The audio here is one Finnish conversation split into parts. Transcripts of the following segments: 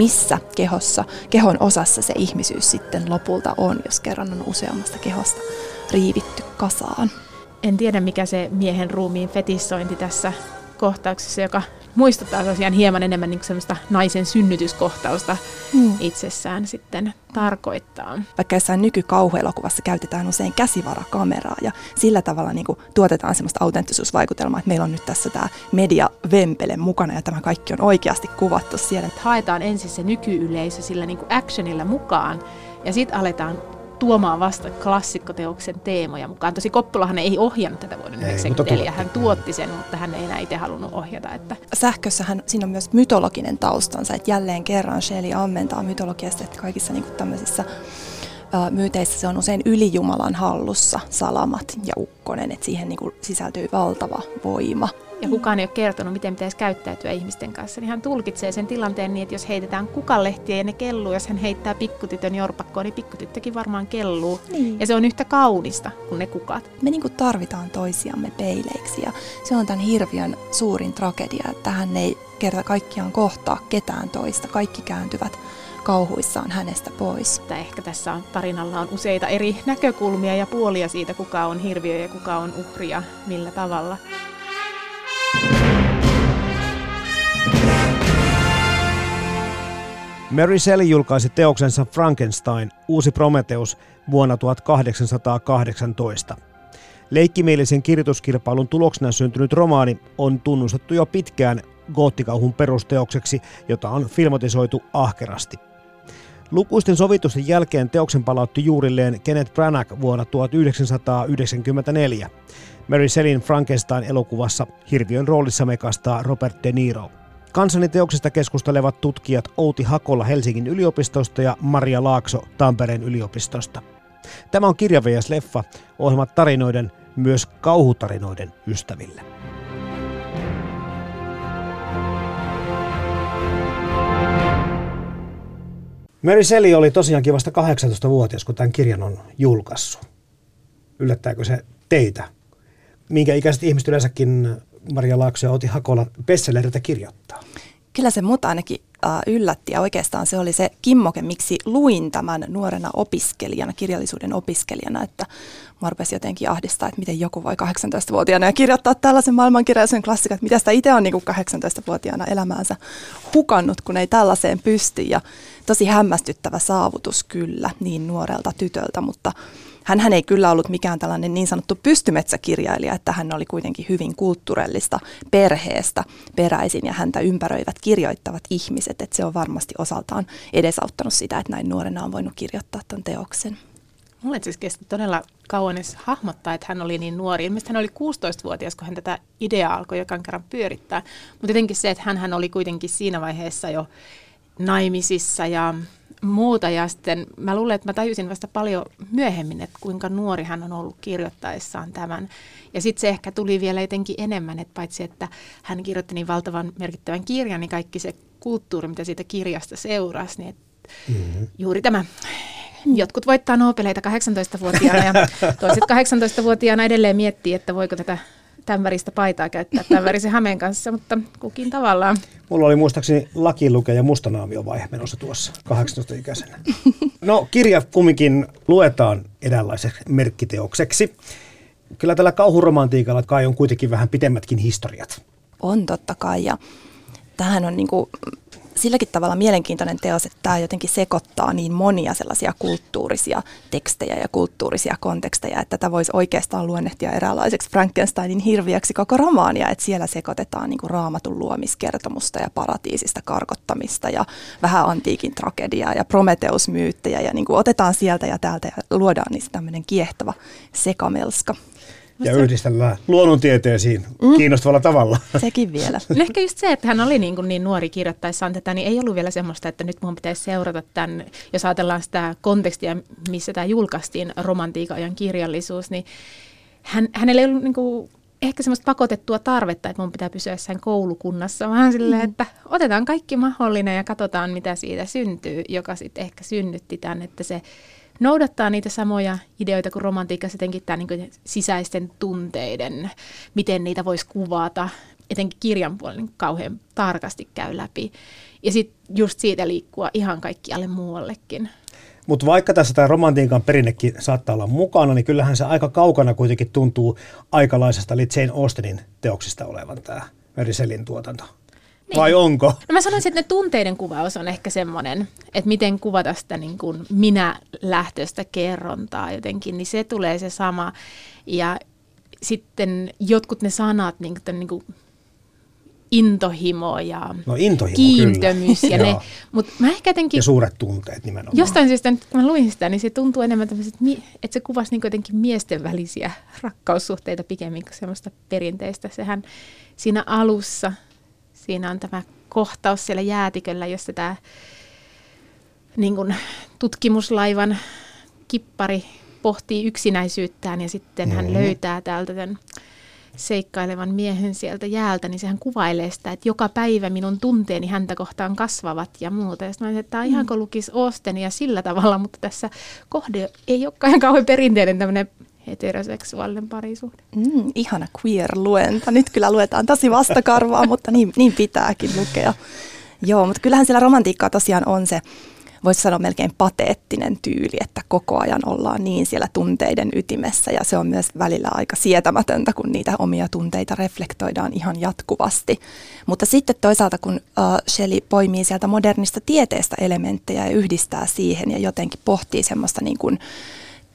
Missä kehossa, kehon osassa se ihmisyys sitten lopulta on, jos kerran on useammasta kehosta riivitty kasaan. En tiedä, mikä se miehen ruumiin fetissointi tässä kohtauksessa, joka muistuttaa tosiaan hieman enemmän niin semmoista naisen synnytyskohtausta hmm. itsessään sitten tarkoittaa. Vaikka jossain nykykauhuelokuvassa käytetään usein käsivarakameraa ja sillä tavalla niin kuin tuotetaan semmoista autenttisuusvaikutelmaa, että meillä on nyt tässä tämä media vempele mukana ja tämä kaikki on oikeasti kuvattu siellä. Haetaan ensin se nykyyleisö sillä niin kuin actionilla mukaan ja sitten aletaan tuomaan vasta klassikkoteoksen teemoja mukaan. Tosi Koppulahan ei ohjannut tätä vuoden 1994, hän tuotti sen, mutta hän ei enää itse halunnut ohjata. Että. Sähkössähän siinä on myös mytologinen taustansa, että jälleen kerran Shelley ammentaa mytologiasta, että kaikissa niin tämmöisissä myyteissä se on usein ylijumalan hallussa, salamat ja ukkonen, että siihen niin sisältyy valtava voima ja kukaan ei ole kertonut, miten pitäisi käyttäytyä ihmisten kanssa, niin hän tulkitsee sen tilanteen niin, että jos heitetään kukanlehtiä ja ne kelluu, jos hän heittää pikkutytön jorpakkoon, niin pikkutyttökin varmaan kelluu. Niin. Ja se on yhtä kaunista kuin ne kukat. Me niin tarvitaan toisiamme peileiksi ja se on tämän hirviön suurin tragedia, että hän ei kerta kaikkiaan kohtaa ketään toista. Kaikki kääntyvät kauhuissaan hänestä pois. Että ehkä tässä on, tarinalla on useita eri näkökulmia ja puolia siitä, kuka on hirviö ja kuka on uhri ja millä tavalla. Mary Shelley julkaisi teoksensa Frankenstein, uusi Prometheus, vuonna 1818. Leikkimielisen kirjoituskilpailun tuloksena syntynyt romaani on tunnustettu jo pitkään goottikauhun perusteokseksi, jota on filmatisoitu ahkerasti. Lukuisten sovitusten jälkeen teoksen palautti juurilleen Kenneth Branagh vuonna 1994. Mary Shellin Frankenstein-elokuvassa hirviön roolissa mekastaa Robert De Niro. Kansaniteoksesta keskustelevat tutkijat Outi Hakola Helsingin yliopistosta ja Maria Laakso Tampereen yliopistosta. Tämä on Kirja vs. Leffa, ohjelmat tarinoiden, myös kauhutarinoiden ystäville. Mary Shelley oli tosiaankin vasta 18-vuotias, kun tämän kirjan on julkaissut. Yllättääkö se teitä? Minkä ikäiset ihmiset yleensäkin Maria Laakso ja Oti Hakola bestselleriltä kirjoittaa? Kyllä se mut ainakin äh, yllätti ja oikeastaan se oli se kimmoke, miksi luin tämän nuorena opiskelijana, kirjallisuuden opiskelijana, että mä jotenkin ahdistaa, että miten joku voi 18-vuotiaana ja kirjoittaa tällaisen maailmankirjallisuuden klassikan, että mitä sitä itse on niin 18-vuotiaana elämäänsä hukannut, kun ei tällaiseen pysty ja tosi hämmästyttävä saavutus kyllä niin nuorelta tytöltä, mutta hän ei kyllä ollut mikään tällainen niin sanottu pystymetsäkirjailija, että hän oli kuitenkin hyvin kulttuurellista perheestä peräisin ja häntä ympäröivät kirjoittavat ihmiset, että se on varmasti osaltaan edesauttanut sitä, että näin nuorena on voinut kirjoittaa tuon teoksen. Mulle siis kesti todella kauan edes hahmottaa, että hän oli niin nuori. Ilmeisesti hän oli 16-vuotias, kun hän tätä ideaa alkoi jokan kerran pyörittää. Mutta jotenkin se, että hän oli kuitenkin siinä vaiheessa jo naimisissa ja muuta. Ja sitten mä luulen, että mä tajusin vasta paljon myöhemmin, että kuinka nuori hän on ollut kirjoittaessaan tämän. Ja sitten se ehkä tuli vielä jotenkin enemmän, että paitsi että hän kirjoitti niin valtavan merkittävän kirjan, niin kaikki se kulttuuri, mitä siitä kirjasta seurasi, niin mm-hmm. juuri tämä Jotkut voittaa Nobeleita 18-vuotiaana ja toiset 18-vuotiaana edelleen miettii, että voiko tätä tämän väristä paitaa käyttää tämän värisen hameen kanssa, mutta kukin tavallaan. Mulla oli muistaakseni lakiluke ja mustanaamiovaihe menossa tuossa 18-ikäisenä. No kirja kumminkin luetaan eräänlaiseksi merkkiteokseksi. Kyllä tällä kauhuromantiikalla kai on kuitenkin vähän pitemmätkin historiat. On totta kai ja tähän on niinku silläkin tavalla mielenkiintoinen teos, että tämä jotenkin sekoittaa niin monia sellaisia kulttuurisia tekstejä ja kulttuurisia konteksteja, että tätä voisi oikeastaan luonnehtia eräänlaiseksi Frankensteinin hirviäksi koko romaania, että siellä sekoitetaan niin kuin raamatun luomiskertomusta ja paratiisista karkottamista ja vähän antiikin tragediaa ja Prometeusmyyttejä ja niin kuin otetaan sieltä ja täältä ja luodaan niistä tämmöinen kiehtova sekamelska ja yhdistellään luonnontieteisiin mm. kiinnostavalla tavalla. Sekin vielä. No ehkä just se, että hän oli niin, kuin niin nuori kirjoittaessaan tätä, niin ei ollut vielä semmoista, että nyt mun pitäisi seurata tämän, jos ajatellaan sitä kontekstia, missä tämä julkaistiin, romantiikajan kirjallisuus, niin hän, hänellä ei ollut niin kuin, ehkä semmoista pakotettua tarvetta, että mun pitää pysyä jossain koulukunnassa, vaan silleen, mm. että otetaan kaikki mahdollinen ja katsotaan, mitä siitä syntyy, joka sitten ehkä synnytti tämän, että se noudattaa niitä samoja ideoita kuin romantiikassa, jotenkin tämä niin sisäisten tunteiden, miten niitä voisi kuvata, etenkin kirjan puolella niin kauhean tarkasti käy läpi. Ja sitten just siitä liikkua ihan kaikkialle muuallekin. Mutta vaikka tässä tämä romantiikan perinnekin saattaa olla mukana, niin kyllähän se aika kaukana kuitenkin tuntuu aikalaisesta, eli Jane Austenin teoksista olevan tämä Mary Shellin tuotanto. Niin. Vai onko? No mä sanoisin, että ne tunteiden kuvaus on ehkä semmoinen, että miten kuvata sitä niin kuin minä-lähtöistä kerrontaa jotenkin, niin se tulee se sama. Ja sitten jotkut ne sanat, niin kuin, niin kuin intohimo ja no, intohimo, kiintymys. Ja, ne, mut mä ehkä jotenkin, ja suuret tunteet nimenomaan. Jostain syystä, kun mä luin sitä, niin se tuntuu enemmän tämmöiset, että se kuvasi niin jotenkin miesten välisiä rakkaussuhteita pikemmin kuin semmoista perinteistä. Sehän siinä alussa – Siinä on tämä kohtaus siellä jäätiköllä, jossa tämä niin kuin, tutkimuslaivan kippari pohtii yksinäisyyttään ja sitten mm. hän löytää täältä tämän seikkailevan miehen sieltä jäältä, niin sehän kuvailee sitä, että joka päivä minun tunteeni häntä kohtaan kasvavat ja muuta. Ja sitten että tämä on ihan kuin lukisi Ostenia sillä tavalla, mutta tässä kohde ei olekaan kauhean perinteinen tämmöinen heteroseksuaalinen parisuhde. Mm, ihana queer-luenta. Nyt kyllä luetaan tosi vastakarvaa, mutta niin, niin pitääkin lukea. Joo, mutta kyllähän siellä romantiikkaa tosiaan on se, voisi sanoa melkein pateettinen tyyli, että koko ajan ollaan niin siellä tunteiden ytimessä ja se on myös välillä aika sietämätöntä, kun niitä omia tunteita reflektoidaan ihan jatkuvasti. Mutta sitten toisaalta, kun uh, Shelley poimii sieltä modernista tieteestä elementtejä ja yhdistää siihen ja jotenkin pohtii semmoista niin kuin,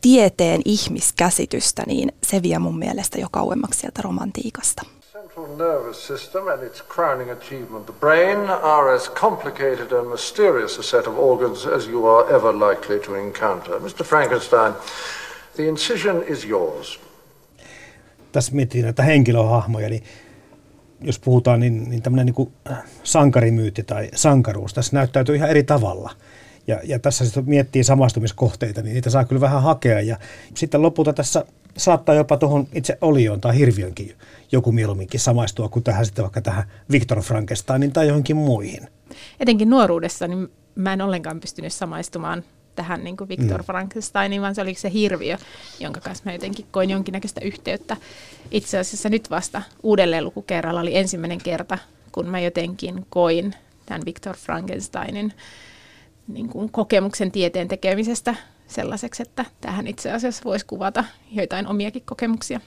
tieteen ihmiskäsitystä, niin se vie mun mielestä jo kauemmaksi sieltä romantiikasta. central nervous system and its crowning achievement, the brain, are as complicated and mysterious a set of organs as you are ever likely to encounter. Mr. Frankenstein, the incision is yours. Tässä miettii näitä henkilöhahmoja, niin jos puhutaan, niin, niin tämmöinen niin äh, sankarimyytti tai sankaruus tässä näyttäytyy ihan eri tavalla – ja, ja tässä sitten miettii samastumiskohteita, niin niitä saa kyllä vähän hakea. Ja sitten lopulta tässä saattaa jopa tuohon itse olioon tai hirviönkin joku mieluumminkin samaistua kuin tähän sitten vaikka tähän Viktor Frankensteinin tai johonkin muihin. Etenkin nuoruudessa, niin mä en ollenkaan pystynyt samaistumaan tähän niin kuin Viktor mm. Frankensteiniin, vaan se oli se hirviö, jonka kanssa mä jotenkin koin jonkinnäköistä yhteyttä. Itse asiassa nyt vasta uudelleen lukukerralla oli ensimmäinen kerta, kun mä jotenkin koin tämän Viktor Frankensteinin niin kuin kokemuksen tieteen tekemisestä sellaiseksi, että tähän itse asiassa voisi kuvata joitain omiakin kokemuksia.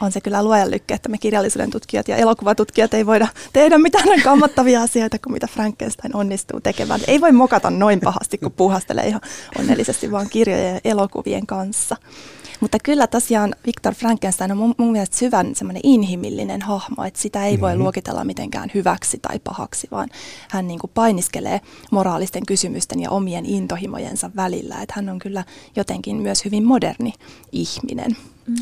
On se kyllä luojan lykke, että me kirjallisuuden tutkijat ja elokuvatutkijat ei voida tehdä mitään näin kammottavia asioita kuin mitä Frankenstein onnistuu tekemään. Ei voi mokata noin pahasti, kun puhastelee ihan onnellisesti vaan kirjojen ja elokuvien kanssa. Mutta kyllä tosiaan Viktor Frankenstein on mun, mun mielestä syvän semmoinen inhimillinen hahmo, että sitä ei voi mm-hmm. luokitella mitenkään hyväksi tai pahaksi, vaan hän niin kuin painiskelee moraalisten kysymysten ja omien intohimojensa välillä. Että hän on kyllä jotenkin myös hyvin moderni ihminen. Mm.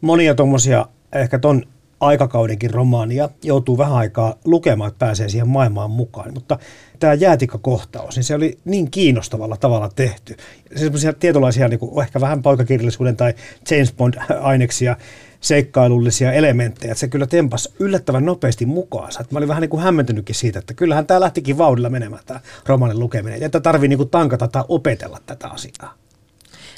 Monia tuommoisia ehkä ton aikakaudenkin romaania joutuu vähän aikaa lukemaan, että pääsee siihen maailmaan mukaan. Mutta tämä jäätikkokohtaus, niin se oli niin kiinnostavalla tavalla tehty. Sellaisia tietynlaisia niin kuin ehkä vähän poikakirjallisuuden tai James Bond-aineksia, seikkailullisia elementtejä, että se kyllä tempas yllättävän nopeasti mukaansa. Että mä olin vähän niin kuin hämmentynytkin siitä, että kyllähän tämä lähtikin vauhdilla menemään tämä romaanin lukeminen, että tarvii niin kuin tankata tai opetella tätä asiaa.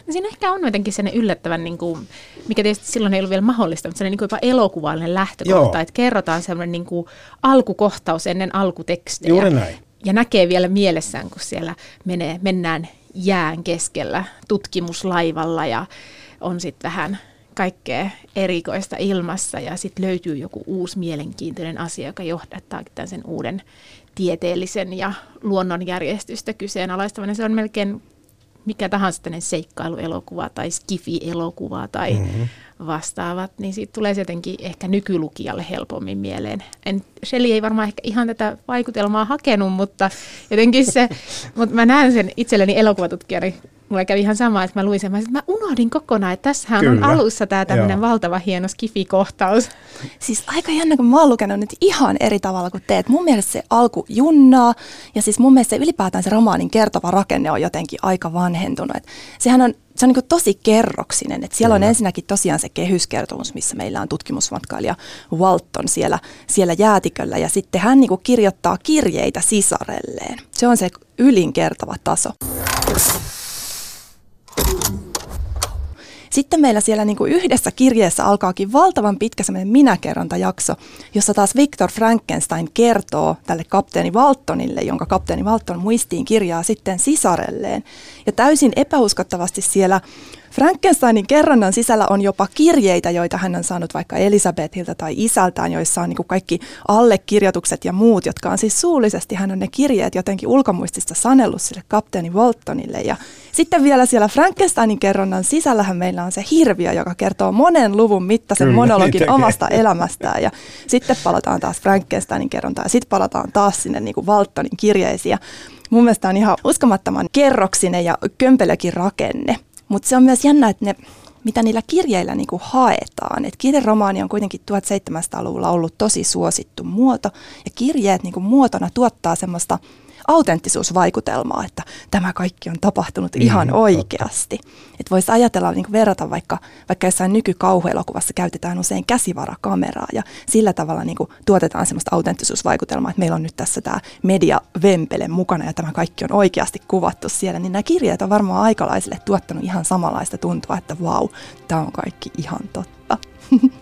No siinä ehkä on jotenkin sen yllättävän, niin kuin, mikä tietysti silloin ei ollut vielä mahdollista, mutta sellainen niin jopa elokuvallinen lähtökohta, Joo. että kerrotaan sellainen niin kuin alkukohtaus ennen alkutekstejä. Juuri näin. Ja näkee vielä mielessään, kun siellä menee, mennään jään keskellä tutkimuslaivalla ja on sitten vähän kaikkea erikoista ilmassa ja sitten löytyy joku uusi mielenkiintoinen asia, joka johdattaa tämän sen uuden tieteellisen ja luonnonjärjestystä kyseenalaistavana. Se on melkein mikä tahansa seikkailuelokuva tai skifi-elokuva tai mm-hmm. vastaavat, niin siitä tulee se jotenkin ehkä nykylukijalle helpommin mieleen. En, Shelley ei varmaan ehkä ihan tätä vaikutelmaa hakenut, mutta jotenkin se, mutta mä näen sen itselleni elokuvatutkijani mulla kävi ihan sama, että mä luin sen, mä, että mä unohdin kokonaan, että tässähän Kyllä. on alussa tämä tämmöinen valtava hieno skifi-kohtaus. Siis aika jännä, kun mä oon lukenut nyt ihan eri tavalla kuin teet. Mun mielestä se alku junnaa, ja siis mun mielestä se ylipäätään se romaanin kertova rakenne on jotenkin aika vanhentunut. Et sehän on se on niin tosi kerroksinen. että siellä Kyllä. on ensinnäkin tosiaan se kehyskertomus, missä meillä on tutkimusmatkailija Walton siellä, siellä jäätiköllä. Ja sitten hän niin kirjoittaa kirjeitä sisarelleen. Se on se ylinkertova taso. Sitten meillä siellä niin kuin yhdessä kirjeessä alkaakin valtavan pitkä semmoinen minäkerrontajakso, jossa taas Viktor Frankenstein kertoo tälle kapteeni Valtonille, jonka kapteeni Valton muistiin kirjaa sitten sisarelleen. Ja täysin epäuskottavasti siellä Frankensteinin kerronnan sisällä on jopa kirjeitä, joita hän on saanut vaikka Elisabethilta tai isältään, joissa on niin kuin kaikki allekirjoitukset ja muut, jotka on siis suullisesti, hän on ne kirjeet jotenkin ulkomuistista sanellut sille kapteeni Waltonille. Ja sitten vielä siellä Frankensteinin kerronnan sisällähän meillä on se hirviö, joka kertoo monen luvun mittaisen Kyllä, monologin niin omasta elämästään. Ja sitten palataan taas Frankensteinin kerrontaan ja sitten palataan taas sinne niin kuin Waltonin kirjeisiin. Ja mun mielestä on ihan uskomattoman kerroksinen ja kömpelökin rakenne. Mutta se on myös jännä, että ne, mitä niillä kirjeillä niinku haetaan. Et kirjeromaani on kuitenkin 1700-luvulla ollut tosi suosittu muoto, ja kirjeet niinku muotona tuottaa semmoista autenttisuusvaikutelmaa, että tämä kaikki on tapahtunut mm, ihan oikeasti. Että voisi ajatella niin verrata vaikka, vaikka jossain nykykauhuelokuvassa käytetään usein käsivarakameraa ja sillä tavalla niin tuotetaan semmoista autenttisuusvaikutelmaa, että meillä on nyt tässä tämä media vempele mukana ja tämä kaikki on oikeasti kuvattu siellä, niin nämä kirjeet on varmaan aikalaisille tuottanut ihan samanlaista tuntua, että vau, tämä on kaikki ihan totta.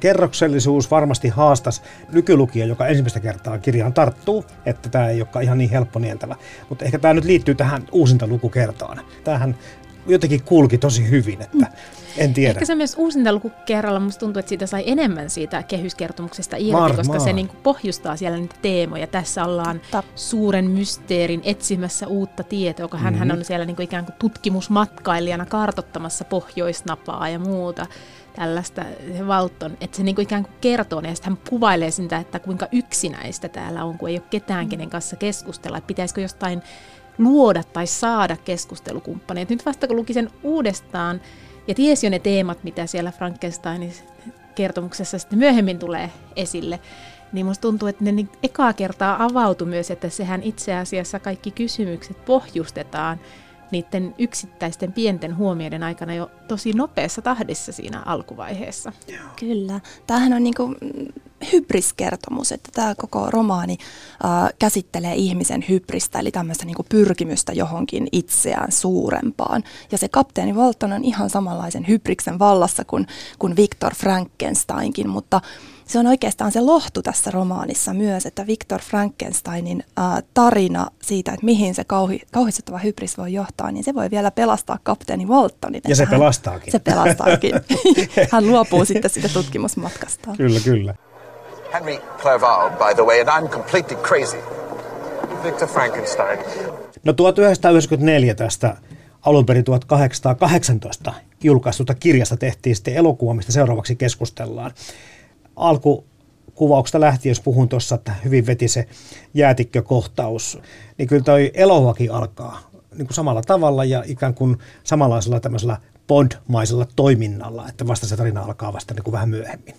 kerroksellisuus varmasti haastas nykylukija, joka ensimmäistä kertaa kirjaan tarttuu, että tämä ei olekaan ihan niin helppo nieltävä. Mutta ehkä tämä nyt liittyy tähän uusinta lukukertaan. Tämähän jotenkin kulki tosi hyvin, että en tiedä. Ehkä se myös uusinta lukukerralla musta tuntuu, että siitä sai enemmän siitä kehyskertomuksesta irti, Varmaan. koska se niin kuin pohjustaa siellä niitä teemoja. Tässä ollaan Ta- suuren mysteerin etsimässä uutta tietoa, kun hän, mm-hmm. hän on siellä niin kuin ikään kuin tutkimusmatkailijana kartottamassa pohjoisnapaa ja muuta tällaista se Valton, että se niinku ikään kuin kertoo, ja sitten hän kuvailee sitä, että kuinka yksinäistä täällä on, kun ei ole ketään, kenen kanssa keskustella, että pitäisikö jostain luoda tai saada keskustelukumppaneita. Nyt vasta kun luki sen uudestaan ja tiesi jo ne teemat, mitä siellä Frankensteinin kertomuksessa sitten myöhemmin tulee esille, niin musta tuntuu, että ne niin ekaa kertaa avautui myös, että sehän itse asiassa kaikki kysymykset pohjustetaan niiden yksittäisten pienten huomioiden aikana jo tosi nopeassa tahdissa siinä alkuvaiheessa. Kyllä. Tämähän on niin kuin hybriskertomus, että tämä koko romaani äh, käsittelee ihmisen hybristä, eli tämmöistä niin pyrkimystä johonkin itseään suurempaan. Ja se kapteeni Walton on ihan samanlaisen hybriksen vallassa kuin, kuin Victor Frankensteinkin, mutta se on oikeastaan se lohtu tässä romaanissa myös, että Viktor Frankensteinin äh, tarina siitä, että mihin se kauhi, kauhistuttava hybris voi johtaa, niin se voi vielä pelastaa kapteeni Waltonin. Ja se hän, pelastaakin. Se pelastaakin. hän luopuu sitten sitä tutkimusmatkasta. Kyllä, kyllä. Henry Clerval, by the way, and I'm completely crazy. Victor Frankenstein. No 1994 tästä alun perin 1818 julkaistusta kirjasta tehtiin sitten elokuva, mistä seuraavaksi keskustellaan alkukuvauksesta lähtien, jos puhun tuossa, että hyvin veti se jäätikkökohtaus, niin kyllä toi elokuvakin alkaa niin kuin samalla tavalla ja ikään kuin samanlaisella tämmöisellä Bond-maisella toiminnalla, että vasta se tarina alkaa vasta niin kuin vähän myöhemmin.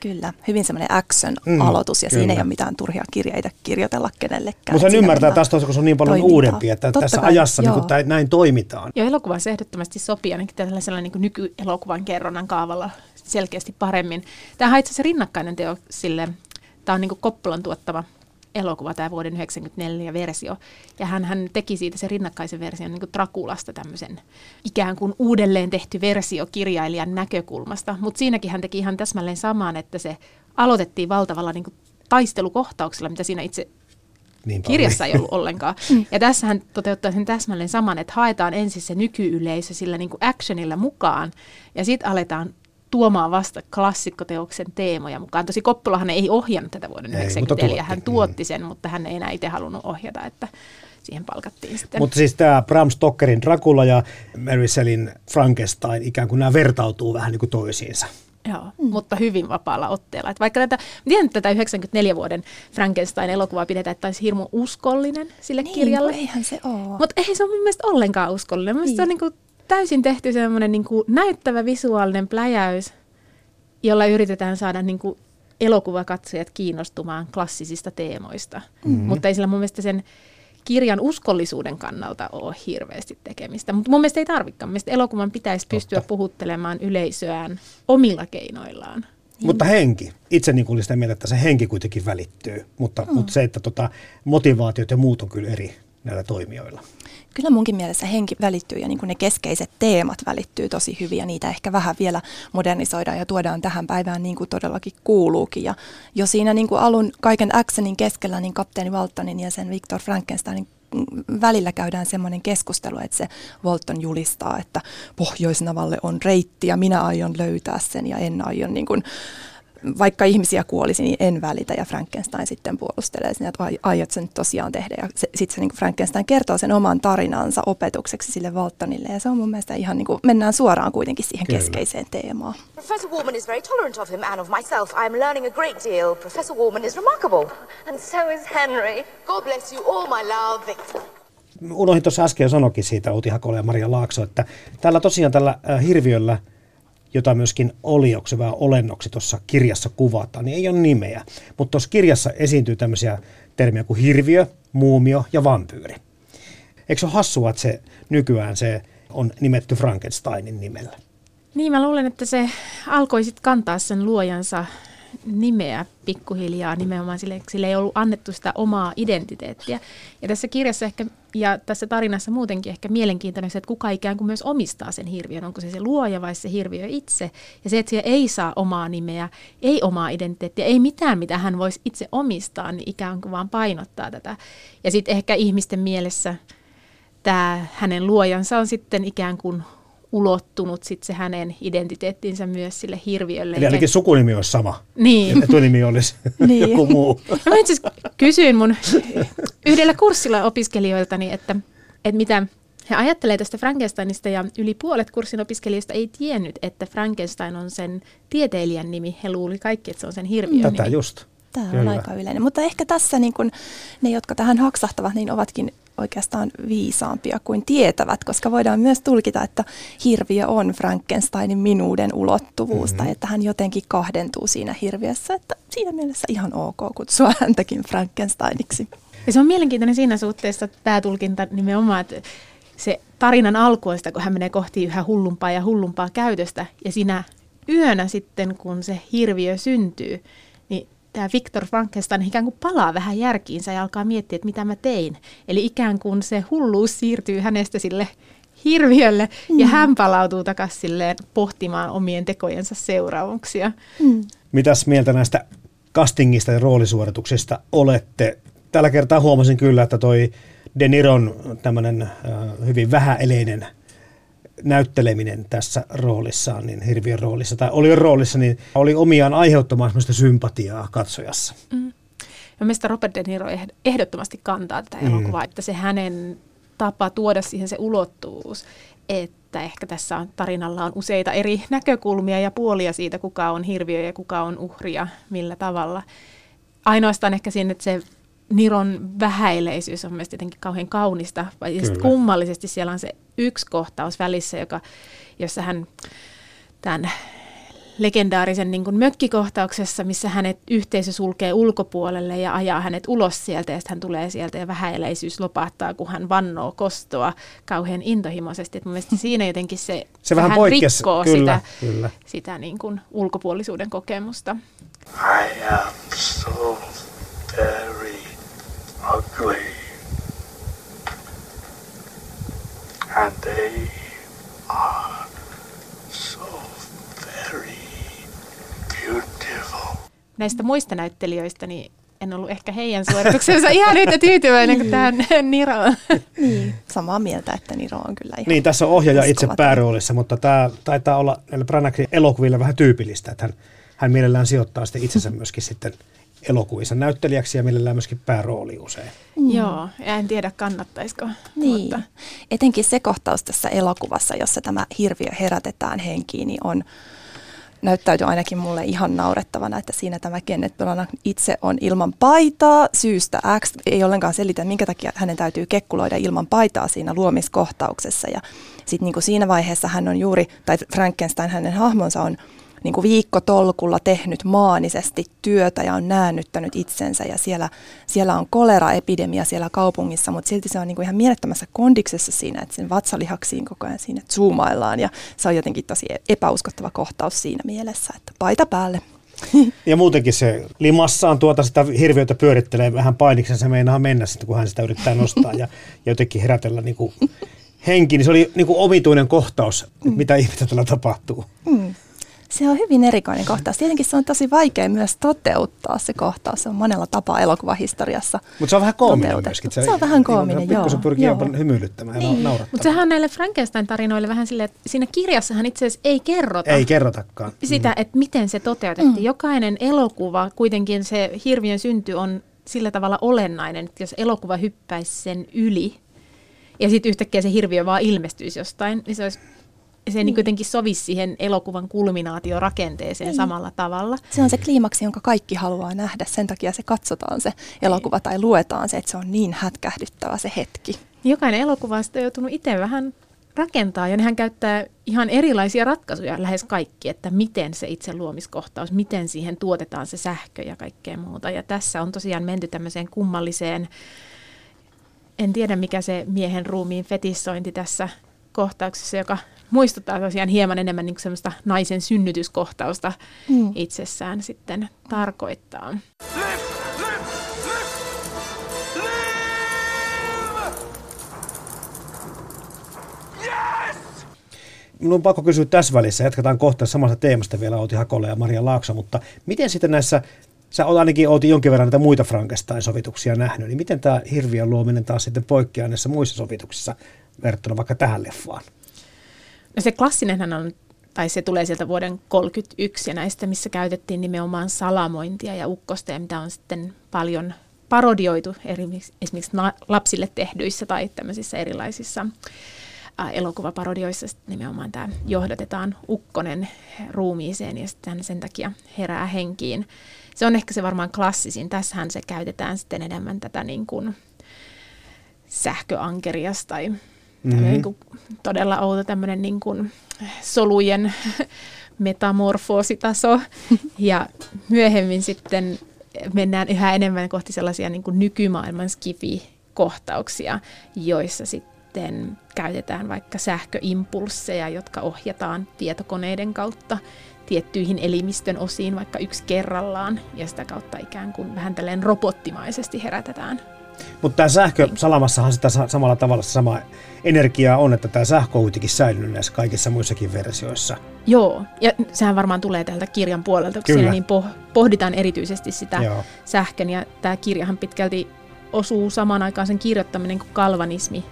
Kyllä, hyvin semmoinen action-aloitus mm, ja kyllä. siinä ei ole mitään turhia kirjeitä kirjoitella kenellekään. Mutta sen ymmärtää taas toisaalta, kun se on niin paljon toimintaa. uudempi, että Totta tässä kai, ajassa niin kuin, näin toimitaan. Joo, elokuvassa ehdottomasti sopii ainakin tällaisella niin nykyelokuvan kerronnan kaavalla selkeästi paremmin. Tämä on itse asiassa rinnakkainen teo sille, tämä on niin Koppolan tuottama elokuva, tämä vuoden 1994 versio. Ja hän, hän teki siitä sen rinnakkaisen version niin Trakulasta tämmöisen ikään kuin uudelleen tehty versio kirjailijan näkökulmasta. Mutta siinäkin hän teki ihan täsmälleen samaan, että se aloitettiin valtavalla niin taistelukohtauksella, mitä siinä itse niin kirjassa ei ollut ollenkaan. Mm. Ja tässä hän toteuttaa sen täsmälleen saman, että haetaan ensin se nykyyleisö sillä niin kuin actionilla mukaan, ja sitten aletaan tuomaan vasta klassikkoteoksen teemoja mukaan. Tosi Koppulahan ei ohjannut tätä vuoden 1994, hän tuotti sen, mutta hän ei enää itse halunnut ohjata, että siihen palkattiin sitten. Mutta siis tämä Bram Stokerin Dracula ja Mary Shellin Frankenstein, ikään kuin nämä vertautuu vähän niin kuin toisiinsa. Joo, mm. mutta hyvin vapaalla otteella. Et vaikka tätä, tiedän, että tätä 94 vuoden Frankenstein-elokuvaa pidetään, että olisi hirmu uskollinen sille niin, kirjalle. eihän se ole. Mutta ei se ole mun mielestä ollenkaan uskollinen. Mun niin. se on niin kuin täysin tehty semmoinen niin kuin näyttävä visuaalinen pläjäys, jolla yritetään saada niin kuin elokuvakatsojat kiinnostumaan klassisista teemoista. Mm-hmm. Mutta ei sillä mun mielestä sen kirjan uskollisuuden kannalta ole hirveästi tekemistä. Mutta mun mielestä ei tarvikaan. Mielestä elokuvan pitäisi Totta. pystyä puhuttelemaan yleisöään omilla keinoillaan. Mutta henki. Itse niin olin sitä mieltä, että se henki kuitenkin välittyy, mutta, mm. mutta se, että tota, motivaatiot ja muut on kyllä eri näillä toimijoilla. Kyllä munkin mielessä henki välittyy ja niin kuin ne keskeiset teemat välittyy tosi hyvin ja niitä ehkä vähän vielä modernisoidaan ja tuodaan tähän päivään niin kuin todellakin kuuluukin. Ja jo siinä niin kuin alun kaiken actionin keskellä niin kapteeni Waltonin ja sen Victor Frankensteinin välillä käydään semmoinen keskustelu, että se Walton julistaa, että Pohjoisnavalle on reitti ja minä aion löytää sen ja en aion niin kuin vaikka ihmisiä kuolisi, niin en välitä. Ja Frankenstein sitten puolustelee sinne, että aiot sen tosiaan tehdä. Ja sitten se niin Frankenstein kertoo sen oman tarinansa opetukseksi sille Waltonille. Ja se on mun mielestä ihan niin kuin, mennään suoraan kuitenkin siihen Kyllä. keskeiseen teemaan. Professor Warman is very tolerant of him and of myself. I am learning a great deal. Professor Warman is remarkable. And so is Henry. God bless you all, my love, Victor unohdin tuossa äsken sanokin siitä Outi Hakola ja Maria Laakso, että tällä tosiaan tällä äh, hirviöllä – jota myöskin olioksi vai olennoksi tuossa kirjassa kuvataan, niin ei ole nimeä. Mutta tuossa kirjassa esiintyy tämmöisiä termiä kuin hirviö, muumio ja vampyyri. Eikö se ole hassua, että se nykyään se on nimetty Frankensteinin nimellä? Niin, mä luulen, että se alkoi sitten kantaa sen luojansa nimeä pikkuhiljaa nimenomaan sille, sille ei ollut annettu sitä omaa identiteettiä. Ja tässä kirjassa ehkä ja tässä tarinassa muutenkin ehkä mielenkiintoinen se, että kuka ikään kuin myös omistaa sen hirviön. Onko se se luoja vai se hirviö itse? Ja se, että siellä ei saa omaa nimeä, ei omaa identiteettiä, ei mitään, mitä hän voisi itse omistaa, niin ikään kuin vaan painottaa tätä. Ja sitten ehkä ihmisten mielessä tämä hänen luojansa on sitten ikään kuin ulottunut sit se hänen identiteettinsä myös sille hirviölle. Eli ainakin sukunimi olisi sama. Niin. Etunimi olisi niin. joku muu. mä itse kysyin mun yhdellä kurssilla opiskelijoiltani, että, että mitä he ajattelee tästä Frankensteinista ja yli puolet kurssin opiskelijoista ei tiennyt, että Frankenstein on sen tieteilijän nimi. He luuli kaikki, että se on sen hirviön Tätä nimi. just. Tämä Kyllä. on aika yleinen. Mutta ehkä tässä niin kun ne, jotka tähän haksahtavat, niin ovatkin oikeastaan viisaampia kuin tietävät, koska voidaan myös tulkita, että hirviö on Frankensteinin minuuden ulottuvuus, mm-hmm. tai että hän jotenkin kahdentuu siinä hirviössä, että siinä mielessä ihan ok kutsua häntäkin Frankensteiniksi. Ja se on mielenkiintoinen siinä suhteessa tämä tulkinta nimenomaan, että se tarinan alku on sitä, kun hän menee kohti yhä hullumpaa ja hullumpaa käytöstä, ja siinä yönä sitten, kun se hirviö syntyy, tämä Victor Frankenstein ikään kuin palaa vähän järkiinsä ja alkaa miettiä, että mitä mä tein. Eli ikään kuin se hulluus siirtyy hänestä sille hirviölle mm. ja hän palautuu takaisin silleen pohtimaan omien tekojensa seuraamuksia. Mm. Mitäs mieltä näistä castingista ja roolisuorituksista olette? Tällä kertaa huomasin kyllä, että toi De Niron tämmöinen äh, hyvin vähäeleinen näytteleminen tässä roolissaan, niin hirviön roolissa, tai oli roolissa, niin oli omiaan aiheuttamaan sellaista sympatiaa katsojassa. Mm. Ja mielestäni Robert De Niro ehdottomasti kantaa tätä mm. elokuvaa, että se hänen tapa tuoda siihen se ulottuvuus, että ehkä tässä on, tarinalla on useita eri näkökulmia ja puolia siitä, kuka on hirviö ja kuka on uhri ja millä tavalla. Ainoastaan ehkä siinä, että se Niron vähäileisyys on mielestäni jotenkin kauhean kaunista. Ja kummallisesti siellä on se yksi kohtaus välissä, joka, jossa hän tämän legendaarisen niin kuin mökkikohtauksessa, missä hänet yhteisö sulkee ulkopuolelle ja ajaa hänet ulos sieltä ja sitten hän tulee sieltä ja vähäileisyys lopahtaa, kun hän vannoo kostoa kauhean intohimoisesti. Et mun mielestä siinä jotenkin se, se vähän poikkes, rikkoo kyllä, sitä, kyllä. sitä niin kuin ulkopuolisuuden kokemusta. I am so very ugly. And they are so very beautiful. Näistä muista näyttelijöistä, niin en ollut ehkä heidän suorituksensa ihan yhtä tyytyväinen kuin tähän Niroon. Niin, samaa mieltä, että Niro on kyllä ihan Niin, tässä on ohjaaja itse pääroolissa, mutta tämä taitaa olla näille Branaghin elokuville vähän tyypillistä, että hän, hän mielellään sijoittaa sitten itsensä myöskin sitten elokuvissa näyttelijäksi ja mielellään myöskin päärooli usein. Joo, ja en tiedä kannattaisiko. Niin, Mutta, etenkin se kohtaus tässä elokuvassa, jossa tämä hirviö herätetään henkiin, niin on näyttäytyy ainakin mulle ihan naurettavana, että siinä tämä Kenneth Branagh itse on ilman paitaa syystä X. Ei ollenkaan selitä, minkä takia hänen täytyy kekkuloida ilman paitaa siinä luomiskohtauksessa. Ja sitten niin siinä vaiheessa hän on juuri, tai Frankenstein, hänen hahmonsa on niin kuin viikkotolkulla tehnyt maanisesti työtä ja on näännyttänyt itsensä ja siellä, siellä on koleraepidemia siellä kaupungissa, mutta silti se on niin kuin ihan mielettömässä kondiksessa siinä, että sen vatsalihaksiin koko ajan siinä zoomaillaan ja se on jotenkin tosi epäuskottava kohtaus siinä mielessä, että paita päälle. Ja muutenkin se limassaan tuota sitä hirviötä pyörittelee vähän painiksen, se meinaa mennä sitten, kun hän sitä yrittää nostaa ja, ja jotenkin herätellä niin kuin henki. Niin se oli niin kuin omituinen kohtaus, että mitä ihmettä tällä tapahtuu. Mm. Se on hyvin erikoinen kohtaus. Tietenkin se on tosi vaikea myös toteuttaa se kohtaus. Se on monella tapaa elokuvahistoriassa Mutta se on vähän koominen toteutettu. myöskin. Se on vähän koominen, joo. Se pyrkii joo. jopa hymyilyttämään ja Niin. niin. naurattaa. mutta sehän on näille Frankenstein-tarinoille vähän silleen, että siinä kirjassahan itse asiassa ei kerrota Ei kerrotakaan. sitä, että miten se toteutettiin. Mm. Jokainen elokuva, kuitenkin se hirviön synty on sillä tavalla olennainen, että jos elokuva hyppäisi sen yli ja sitten yhtäkkiä se hirviö vaan ilmestyisi jostain, niin se olisi se ei niin kuitenkin sovisi siihen elokuvan kulminaatiorakenteeseen Niin. samalla tavalla. Se on se kliimaksi, jonka kaikki haluaa nähdä. Sen takia se katsotaan se elokuva tai luetaan se, että se on niin hätkähdyttävä se hetki. Jokainen elokuva on sitä joutunut itse vähän rakentaa ja nehän käyttää ihan erilaisia ratkaisuja lähes kaikki, että miten se itse luomiskohtaus, miten siihen tuotetaan se sähkö ja kaikkea muuta. Ja tässä on tosiaan menty tämmöiseen kummalliseen, en tiedä mikä se miehen ruumiin fetissointi tässä kohtauksessa, joka muistuttaa tosiaan hieman enemmän niin semmoista naisen synnytyskohtausta Mm. itsessään sitten tarkoittaa. Minun on pakko kysyä tässä välissä, jatketaan kohta samasta teemasta vielä Outi Hakola ja Maria Laakso, mutta miten sitten näissä, sä oot ainakin Outi jonkin verran näitä muita Frankenstein-sovituksia nähnyt, niin miten tämä hirviön luominen taas sitten poikkeaa näissä muissa sovituksissa verrattuna vaikka tähän leffaan? No se klassinenhan on, tai se tulee sieltä vuoden 1931 ja näistä, missä käytettiin nimenomaan salamointia ja ukkosta, ja mitä on sitten paljon parodioitu eri, esimerkiksi lapsille tehdyissä tai tämmöisissä erilaisissa elokuvaparodioissa nimenomaan tämä johdatetaan ukkonen ruumiiseen ja sitten sen takia herää henkiin. Se on ehkä se varmaan klassisin. Tässähän se käytetään sitten enemmän tätä niin kuin sähköankerias tai mm-hmm. niin kuin todella outo tämmöinen niin kuin solujen metamorfoositaso. ja myöhemmin sitten mennään yhä enemmän kohti sellaisia niin kuin nykymaailman skifi-kohtauksia, joissa sitten käytetään vaikka sähköimpulsseja, jotka ohjataan tietokoneiden kautta tiettyihin elimistön osiin vaikka yksi kerrallaan ja sitä kautta ikään kuin vähän tälleen robottimaisesti herätetään Mutta tämä sähkö salamassahan sitä sa- samalla tavalla sama energiaa on, että tämä sähkö on kuitenkin säilynyt näissä kaikissa muissakin versioissa. Joo, ja sehän varmaan tulee täältä kirjan puolelta, kun Kyllä. siinä niin poh- pohditaan erityisesti sitä Joo. sähkön, ja tämä kirjahan pitkälti osuu samaan aikaan sen kirjoittaminen, kun kalvanismi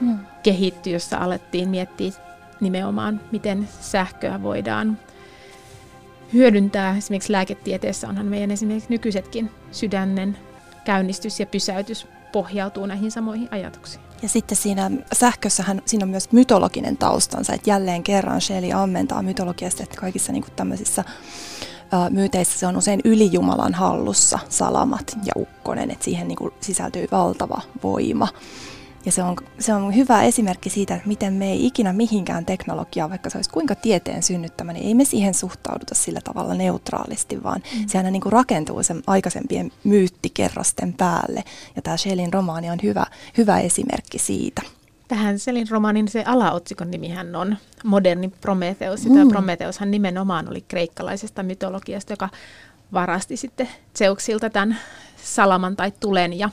Mm. kehittyi, jossa alettiin miettiä nimenomaan, miten sähköä voidaan hyödyntää. Esimerkiksi lääketieteessä onhan meidän esimerkiksi nykyisetkin sydännen käynnistys ja pysäytys pohjautuu näihin samoihin ajatuksiin. Ja sitten siinä sähkössähän siinä on myös mytologinen taustansa, että jälleen kerran Shelley ammentaa mytologiasta, että kaikissa niin kuin tämmöisissä myyteissä se on usein ylijumalan hallussa, salamat ja ukkonen, että siihen niin kuin sisältyy valtava voima. Ja se on, se on hyvä esimerkki siitä, että miten me ei ikinä mihinkään teknologiaan, vaikka se olisi kuinka tieteen synnyttämä, niin ei me siihen suhtauduta sillä tavalla neutraalisti, vaan mm. sehän niin kuin rakentuu sen aikaisempien myyttikerrosten päälle. Ja tämä Shelleyn romaani on hyvä, hyvä esimerkki siitä. Tähän Selin romaanin se alaotsikon nimihän on moderni Prometheus. Ja Mm. Prometheushan nimenomaan oli kreikkalaisesta mytologiasta, joka varasti sitten Zeuksilta tämän salaman tai tulen ja,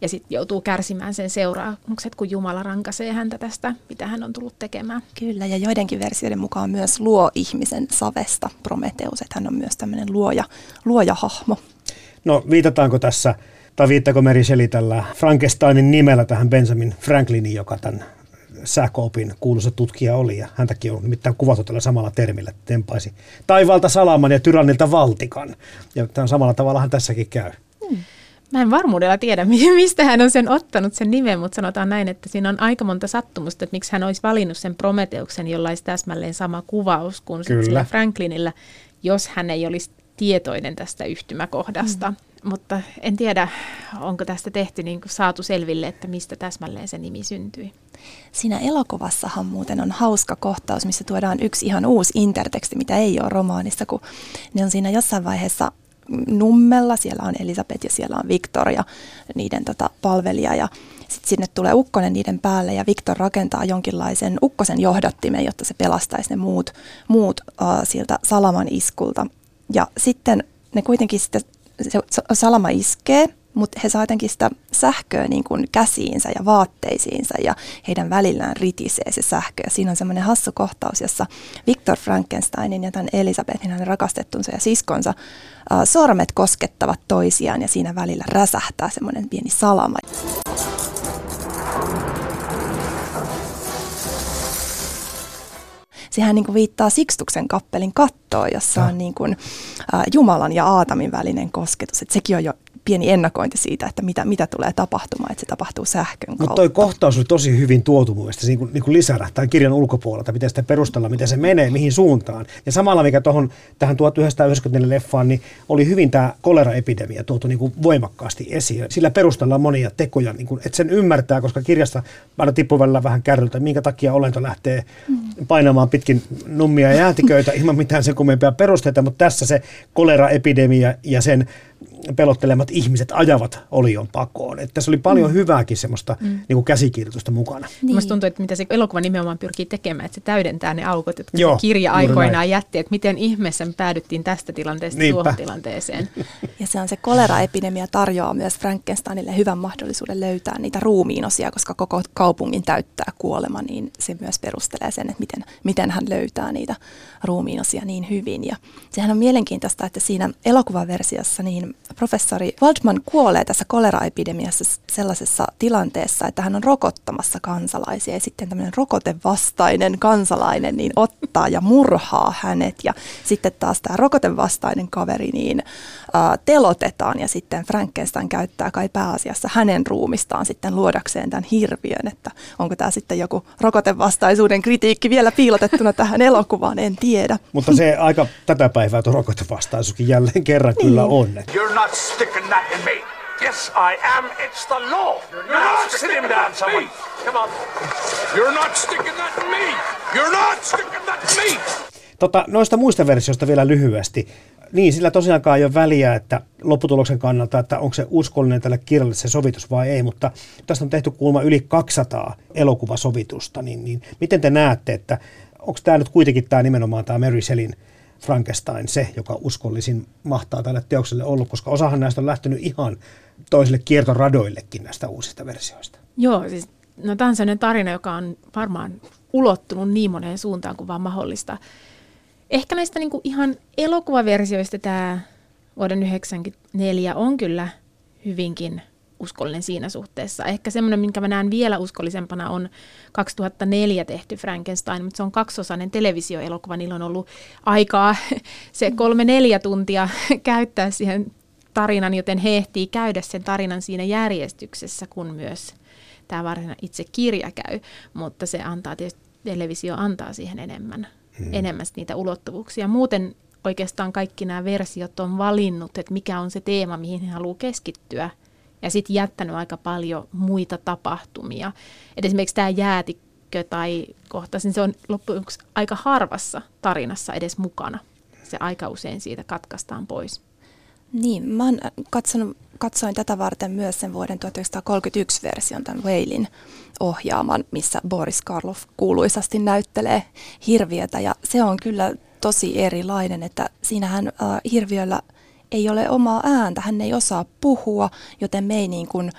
ja sitten joutuu kärsimään sen seuraamukset, kun Jumala rankaisee häntä tästä, mitä hän on tullut tekemään. Kyllä, ja joidenkin versioiden mukaan myös luo ihmisen savesta Prometheus, että hän on myös tämmöinen luoja, luoja hahmo. No viitataanko tässä, tai viittaako Shelley tällä Frankensteinin nimellä tähän Benjamin Franklinin, joka tämän säkoopin kuuluisa tutkija oli, ja häntäkin on nimittäin kuvattu tällä samalla termillä, että tempaisi taivalta salaman ja tyrannilta valtikan. Ja tämän samalla tavallahan tässäkin käy. Hmm. Mä en varmuudella tiedä, mistä hän on sen ottanut sen nimen, mutta sanotaan näin, että siinä on aika monta sattumusta, että miksi hän olisi valinnut sen Prometeuksen, jolla olisi täsmälleen sama kuvaus kuin sillä Franklinilla, jos hän ei olisi tietoinen tästä yhtymäkohdasta. Mm. Mutta en tiedä, onko tästä tehty niin kuin saatu selville, että mistä täsmälleen se nimi syntyi. Siinä elokuvassahan muuten on hauska kohtaus, missä tuodaan yksi ihan uusi interteksti, mitä ei ole romaanissa, kun ne on siinä jossain vaiheessa nummella, siellä on Elisabeth ja siellä on Victor ja niiden tota, palvelija. Ja sitten sinne tulee ukkonen niiden päälle ja Victor rakentaa jonkinlaisen ukkosen johdattimen, jotta se pelastaisi ne muut, muut uh, siltä salaman iskulta. Ja sitten ne kuitenkin sitten, se salama iskee, mutta he saa jotenkin sitä sähköä niin kuin käsiinsä ja vaatteisiinsa ja heidän välillään ritisee se sähkö. Ja siinä on semmoinen hassu kohtaus, jossa Victor Frankensteinin ja tämän Elisabetin, hänen rakastettunsa ja siskonsa, äh, sormet koskettavat toisiaan ja siinä välillä räsähtää semmoinen pieni salama. Sehän niin kuin viittaa Sikstuksen kappelin kattoon, jossa on niin kuin, äh, Jumalan ja Aatamin välinen kosketus. Et sekin on jo pieni ennakointi siitä, että mitä, mitä tulee tapahtumaan, että se tapahtuu sähkön kautta. Mutta toi kohtaus oli tosi hyvin tuotu mun mielestä, niin kuin, niin kuin lisänä tämän kirjan ulkopuolelta, miten sitä perustella, miten se menee, mihin suuntaan. Ja samalla, mikä tuohon tähän 1994 leffaan, niin oli hyvin tämä koleraepidemia tuotu niin kuin voimakkaasti esiin. Sillä perustellaan monia tekoja, niin kuin, että sen ymmärtää, koska kirjasta aina tippuu välillä vähän kärryltä, minkä takia olento lähtee mm. painamaan pitkin nummia ja jäätiköitä ilman mitään sen kummempia perusteita, mutta tässä se koleraepidemia ja sen pelottelemat ihmiset ajavat olion pakoon. Että tässä oli paljon mm. hyvääkin semmoista mm. niin kuin käsikirjoitusta mukana. Niin. Musta tuntuu, että mitä se elokuva nimenomaan pyrkii tekemään, että se täydentää ne aukot, jotka Joo, se kirja aikoinaan jätti, että miten ihmeessä me päädyttiin tästä tilanteesta Niinpä. tuohon tilanteeseen. Ja se on se koleraepidemia tarjoaa myös Frankensteinille hyvän mahdollisuuden löytää niitä ruumiinosia, koska koko kaupungin täyttää kuolema, niin se myös perustelee sen, että miten, miten hän löytää niitä ruumiinosia niin hyvin. Ja sehän on mielenkiintoista, että siinä elokuvaversiossa niin professori Waldman kuolee tässä koleraepidemiassa sellaisessa tilanteessa, että hän on rokottamassa kansalaisia ja sitten tämmöinen rokotevastainen kansalainen niin ottaa ja murhaa hänet. Ja sitten taas tämä rokotevastainen kaveri niin telotetaan ja sitten Frankenstein käyttää kai pääasiassa hänen ruumistaan sitten luodakseen tämän hirviön, että onko tämä sitten joku rokotevastaisuuden kritiikki vielä piilotettuna tähän elokuvaan, en tiedä. Mutta se aika tätä päivää tuo rokotevastaisuuskin jälleen kerran niin. kyllä on. You're not sticking that in me. Yes, I am. It's the law. You're not sit him down, someone. Come on. You're not sticking that in me. You're not sticking that in me. Tota, noista muista versioista vielä lyhyesti. Niin, sillä tosiaankaan ei ole väliä, että lopputuloksen kannalta, että onko se uskollinen tälle kirjalle se sovitus vai ei, mutta tästä on tehty kuulma yli 200 elokuvasovitusta, niin, niin miten te näette, että onko tämä nyt kuitenkin tämä nimenomaan tämä Mary Shellin Frankenstein se, joka uskollisin mahtaa tälle teokselle ollut, koska osahan näistä on lähtenyt ihan toisille kiertoradoillekin näistä uusista versioista. Joo, siis no tämä on sellainen tarina, joka on varmaan ulottunut niin moneen suuntaan kuin vaan mahdollista. Ehkä näistä niin kuin ihan elokuvaversioista tämä vuoden 1994 on kyllä hyvinkin uskollinen siinä suhteessa. Ehkä semmoinen, minkä mä näen vielä uskollisempana, on 2004 tehty Frankenstein, mutta se on kaksosainen televisioelokuva. Niillä on ollut aikaa se kolme-neljä tuntia käyttää siihen tarinan, joten he ehtii käydä sen tarinan siinä järjestyksessä, kun myös tämä varsinainen itse kirja käy, mutta se antaa tietysti, televisio antaa siihen enemmän, hmm. enemmän niitä ulottuvuuksia. Muuten oikeastaan kaikki nämä versiot on valinnut, että mikä on se teema, mihin he haluaa keskittyä – ja sitten jättänyt aika paljon muita tapahtumia. Et esimerkiksi tämä jäätikkö tai kohtasin, se on loppujen aika harvassa tarinassa edes mukana. Se aika usein siitä katkaistaan pois. Niin, mä oon katsonut, katsoin tätä varten myös sen vuoden 1931 version, tämän Whalin ohjaaman, missä Boris Karloff kuuluisasti näyttelee hirviötä. Ja se on kyllä tosi erilainen, että siinähän äh, hirviöllä ei ole omaa ääntä, hän ei osaa puhua, joten me ei niin kuin,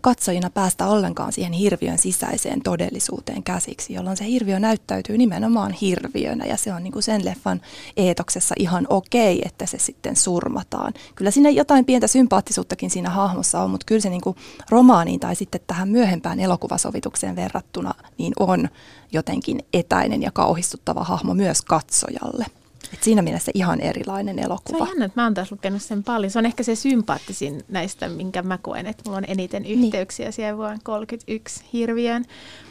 katsojina päästä ollenkaan siihen hirviön sisäiseen todellisuuteen käsiksi, jolloin se hirviö näyttäytyy nimenomaan hirviönä ja se on niin kuin sen leffan eetoksessa ihan okei, että se sitten surmataan. Kyllä siinä jotain pientä sympaattisuuttakin siinä hahmossa on, mutta kyllä se niin kuin romaaniin tai sitten tähän myöhempään elokuvasovitukseen verrattuna niin on jotenkin etäinen ja kauhistuttava hahmo myös katsojalle. Et siinä mielessä ihan erilainen elokuva. Se on jännä, että mä oon taas lukenut sen paljon. Se on ehkä se sympaattisin näistä, minkä mä koen, että mulla on eniten niin. yhteyksiä niin. siihen vuonna 31 hirviön.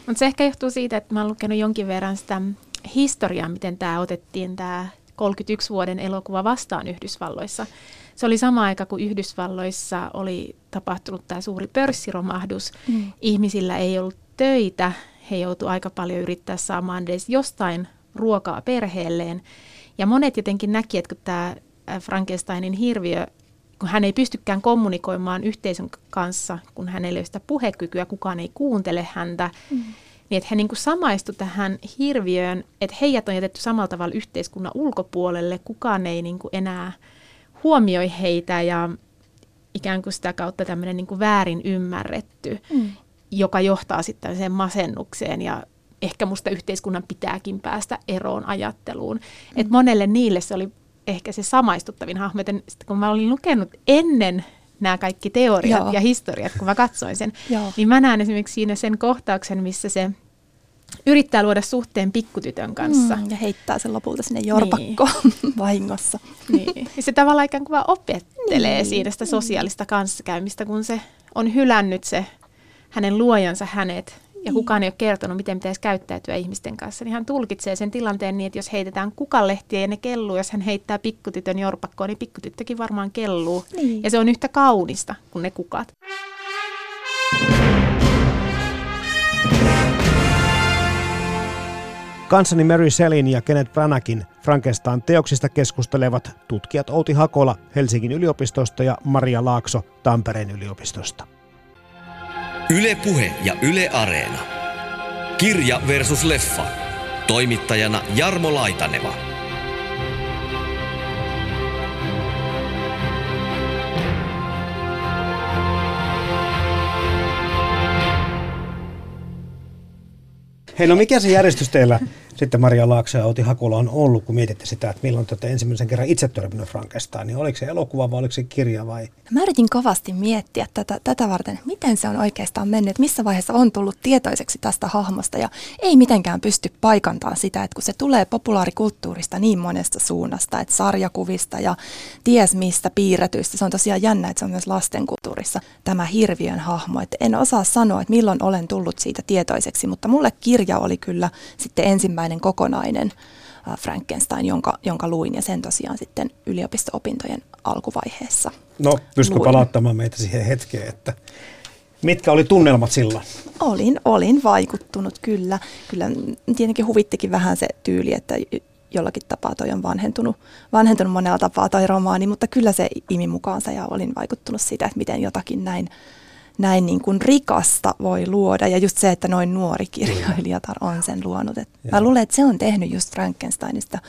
Mutta se ehkä johtuu siitä, että mä oon lukenut jonkin verran sitä historiaa, miten tämä otettiin tämä 31 vuoden elokuva vastaan Yhdysvalloissa. Se oli sama aika, kun Yhdysvalloissa oli tapahtunut tämä suuri pörssiromahdus. Mm. Ihmisillä ei ollut töitä, he joutuivat aika paljon yrittää saamaan edes jostain ruokaa perheelleen. Ja monet jotenkin näki, että kun tämä Frankensteinin hirviö, kun hän ei pystykään kommunikoimaan yhteisön kanssa, kun hänellä ei ole sitä puhekykyä, kukaan ei kuuntele häntä, mm. niin että he niin samaistu tähän hirviöön, että heidät on jätetty samalla tavalla yhteiskunnan ulkopuolelle, kukaan ei niin enää huomioi heitä ja ikään kuin sitä kautta tämmöinen niin väärin ymmärretty, mm. joka johtaa sitten sen masennukseen ja ehkä musta yhteiskunnan pitääkin päästä eroon ajatteluun. Mm. Et monelle niille se oli ehkä se samaistuttavin hahmo. Joten kun mä olin lukenut ennen nämä kaikki teoriat Joo. ja historiat, kun mä katsoin sen, Joo. niin mä näen esimerkiksi siinä sen kohtauksen, missä se yrittää luoda suhteen pikkutytön kanssa. Mm, ja heittää sen lopulta sinne jorpakkoon niin. vahingossa. Niin. Ja se tavallaan ikään kuin vaan opettelee niin. siitä sitä sosiaalista kanssakäymistä, kun se on hylännyt se hänen luojansa hänet ja niin. kukaan ei ole kertonut, miten pitäisi käyttäytyä ihmisten kanssa, niin hän tulkitsee sen tilanteen niin, että jos heitetään kukalehtiä ja ne kelluu, jos hän heittää pikkutytön jorpakkoon, niin pikkutyttökin varmaan kelluu. Niin. Ja se on yhtä kaunista kuin ne kukat. Kanssani Mary Selin ja Kenneth Branaghin Frankenstein teoksista keskustelevat tutkijat Outi Hakola Helsingin yliopistosta ja Maria Laakso Tampereen yliopistosta. Yle Puhe ja Yle Areena. Kirja versus leffa. Toimittajana Jarmo Laitaneva. Hei, no mikä se järjestys teillä sitten Maria Laakso ja Outi Hakula on ollut, kun mietitte sitä, että milloin te ensimmäisen kerran itse törmännyt Frankenstein, niin oliko se elokuva vai oliko se kirja vai? No mä yritin kovasti miettiä tätä, tätä varten, miten se on oikeastaan mennyt, missä vaiheessa on tullut tietoiseksi tästä hahmosta. Ja ei mitenkään pysty paikantamaan sitä, että kun se tulee populaarikulttuurista niin monesta suunnasta, että sarjakuvista ja ties mistä piirretyistä, se on tosiaan jännä, että se on myös lastenkulttuurissa tämä hirviön hahmo, että en osaa sanoa, että milloin olen tullut siitä tietoiseksi, mutta mulle kirja oli kyllä sitten ensimmäinen ensimmäinen kokonainen Frankenstein, jonka, jonka luin ja sen tosiaan sitten yliopisto-opintojen alkuvaiheessa. No, pystytkö palauttamaan meitä siihen hetkeen, että mitkä oli tunnelmat silloin? Olin, olin vaikuttunut kyllä. Kyllä tietenkin huvittikin vähän se tyyli, että jollakin tapaa toi on vanhentunut, vanhentunut monella tapaa toi romaani, mutta kyllä se imi mukaansa ja olin vaikuttunut siitä, että miten jotakin näin näin niin kuin rikasta voi luoda. Ja just se, että noin nuori kirjailijatar on sen luonut. Et mä luulen, että se on tehnyt just Frankensteinista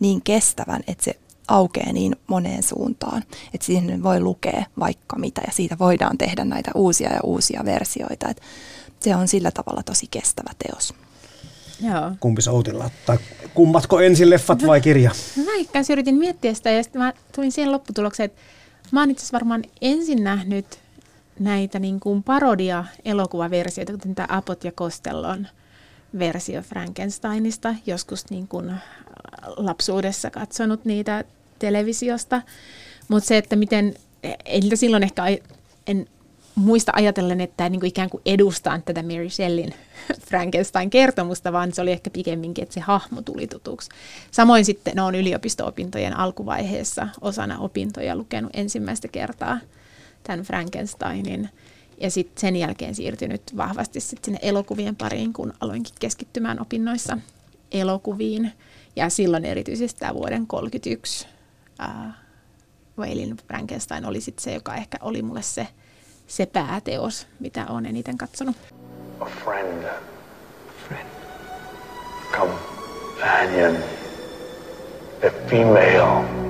niin kestävän, että se aukeaa niin moneen suuntaan, että siihen voi lukea vaikka mitä ja siitä voidaan tehdä näitä uusia ja uusia versioita. Et se on sillä tavalla tosi kestävä teos. Joo. Kumpi Outilla? Tai kummatko ensin leffat vai kirja? Mä ikään yritin miettiä sitä ja sitten mä tulin siihen lopputulokseen, että mä oon itse varmaan ensin nähnyt näitä niin kuin parodia-elokuvaversioita, kuten tämä Apot ja Kostellon versio Frankensteinista. Joskus niin kuin äh, lapsuudessa katsonut niitä televisiosta. Mutta se, että miten, ei silloin ehkä en muista ajatellen, että niin kuin ikään kuin edustaa tätä Mary Shellin Frankenstein-kertomusta, vaan se oli ehkä pikemminkin, että se hahmo tuli tutuksi. Samoin sitten on yliopisto-opintojen alkuvaiheessa osana opintoja lukenut ensimmäistä kertaa – tämän Frankensteinin. Ja sitten sen jälkeen siirtynyt vahvasti sit sinne elokuvien pariin, kun aloinkin keskittymään opinnoissa elokuviin. Ja silloin erityisesti tämä vuoden 1931 uh, Whalin Frankenstein oli sitten se, joka ehkä oli mulle se, se pääteos, mitä olen eniten katsonut. A friend. Friend. Companion. A female.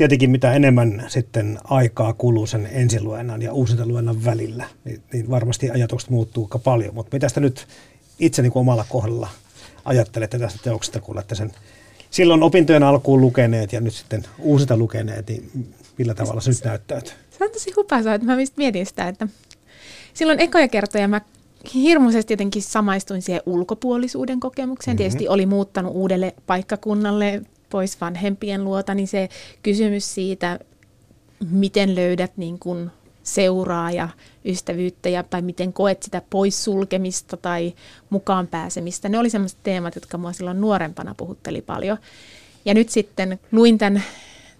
Tietenkin mitä enemmän sitten aikaa kuluu sen ensiluennan ja uusintaluennan välillä, niin, niin varmasti ajatukset muuttuu aika paljon. Mutta mitä sitä nyt itse niin kuin omalla kohdalla ajattelette tästä teoksesta, kun olette sen silloin opintojen alkuun lukeneet ja nyt sitten uusita lukeneet, niin millä tavalla se nyt näyttäytyy? Se on tosi hupaisaa, että mä mietin sitä, että silloin ekoja kertoja mä hirmuisesti jotenkin samaistuin siihen ulkopuolisuuden kokemukseen. Mm-hmm. Tietysti oli muuttanut uudelle paikkakunnalle pois vanhempien luota, niin se kysymys siitä, miten löydät niin kuin seuraa ja ystävyyttä ja, tai miten koet sitä poissulkemista tai mukaan pääsemistä. Ne oli sellaiset teemat, jotka mua silloin nuorempana puhutteli paljon. Ja nyt sitten luin tämän,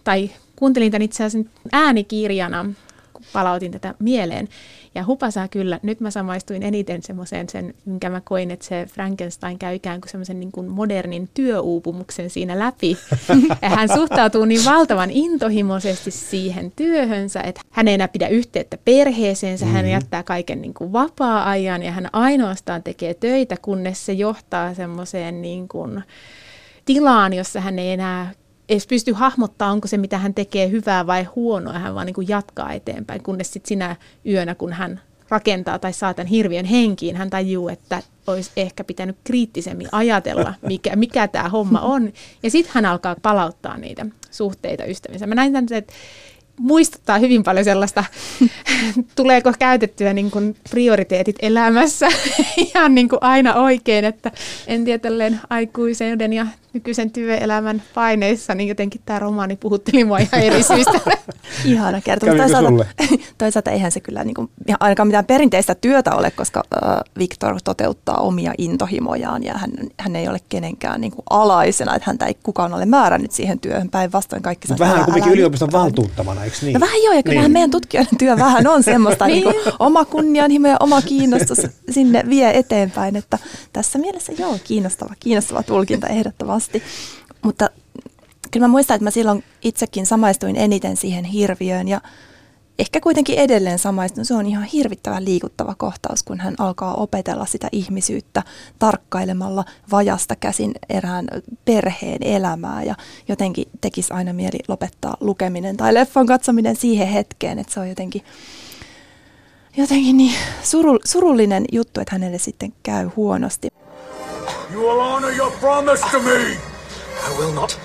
tai kuuntelin tämän itse asiassa äänikirjana, kun palautin tätä mieleen. Ja hupasaa kyllä, nyt mä samaistuin eniten semmoiseen sen, minkä mä koin, että se Frankenstein käy ikään kuin semmoisen niin kuin modernin työuupumuksen siinä läpi. ja hän suhtautuu niin valtavan intohimoisesti siihen työhönsä, että hän ei enää pidä yhteyttä perheeseensä, mm-hmm. hän jättää kaiken niin kuin vapaa-ajan ja hän ainoastaan tekee töitä, kunnes se johtaa semmoiseen niin kuin tilaan, jossa hän ei enää edes pysty hahmottaa, onko se, mitä hän tekee, hyvää vai huonoa, hän vaan niin kuin jatkaa eteenpäin, kunnes sitten sinä yönä, kun hän rakentaa tai saa tämän hirviön henkiin, hän tajuu, että olisi ehkä pitänyt kriittisemmin ajatella, mikä, mikä tämä homma on. Ja sitten hän alkaa palauttaa niitä suhteita ystävinsä. Mä näin tämän, että muistuttaa hyvin paljon sellaista, tuleeko käytettyä niin kuin prioriteetit elämässä ihan niin kuin aina oikein, että en tiedä aikuisen ja nykyisen työelämän paineissa, niin jotenkin tämä romaani puhutteli mua ihan eri syistä. Ihana kertomus. Toisaalta, toisaalta eihän se kyllä niin kuin, ainakaan mitään perinteistä työtä ole, koska äh, Victor toteuttaa omia intohimojaan ja hän, hän ei ole kenenkään niin kuin alaisena, että häntä ei kukaan ole määrännyt siihen työhön päinvastoin kaikki. Mutta vähän kuitenkin yliopiston valtuuttamana, eikö niin? No vähän joo, ja kyllähän niin. meidän tutkijoiden työ vähän on semmoista, niin kuin oma kunnianhimo ja oma kiinnostus sinne vie eteenpäin, että tässä mielessä joo, kiinnostava, kiinnostava tulkinta ehdottomasti asti. Mutta kyllä mä muistan, että mä silloin itsekin samaistuin eniten siihen hirviöön ja ehkä kuitenkin edelleen samaistun. Se on ihan hirvittävän liikuttava kohtaus, kun hän alkaa opetella sitä ihmisyyttä tarkkailemalla vajasta käsin erään perheen elämää ja jotenkin tekisi aina mieli lopettaa lukeminen tai leffan katsominen siihen hetkeen, että se on jotenkin, jotenkin niin surullinen juttu, että hänelle sitten käy huonosti. You will honor your promise to me. I will not.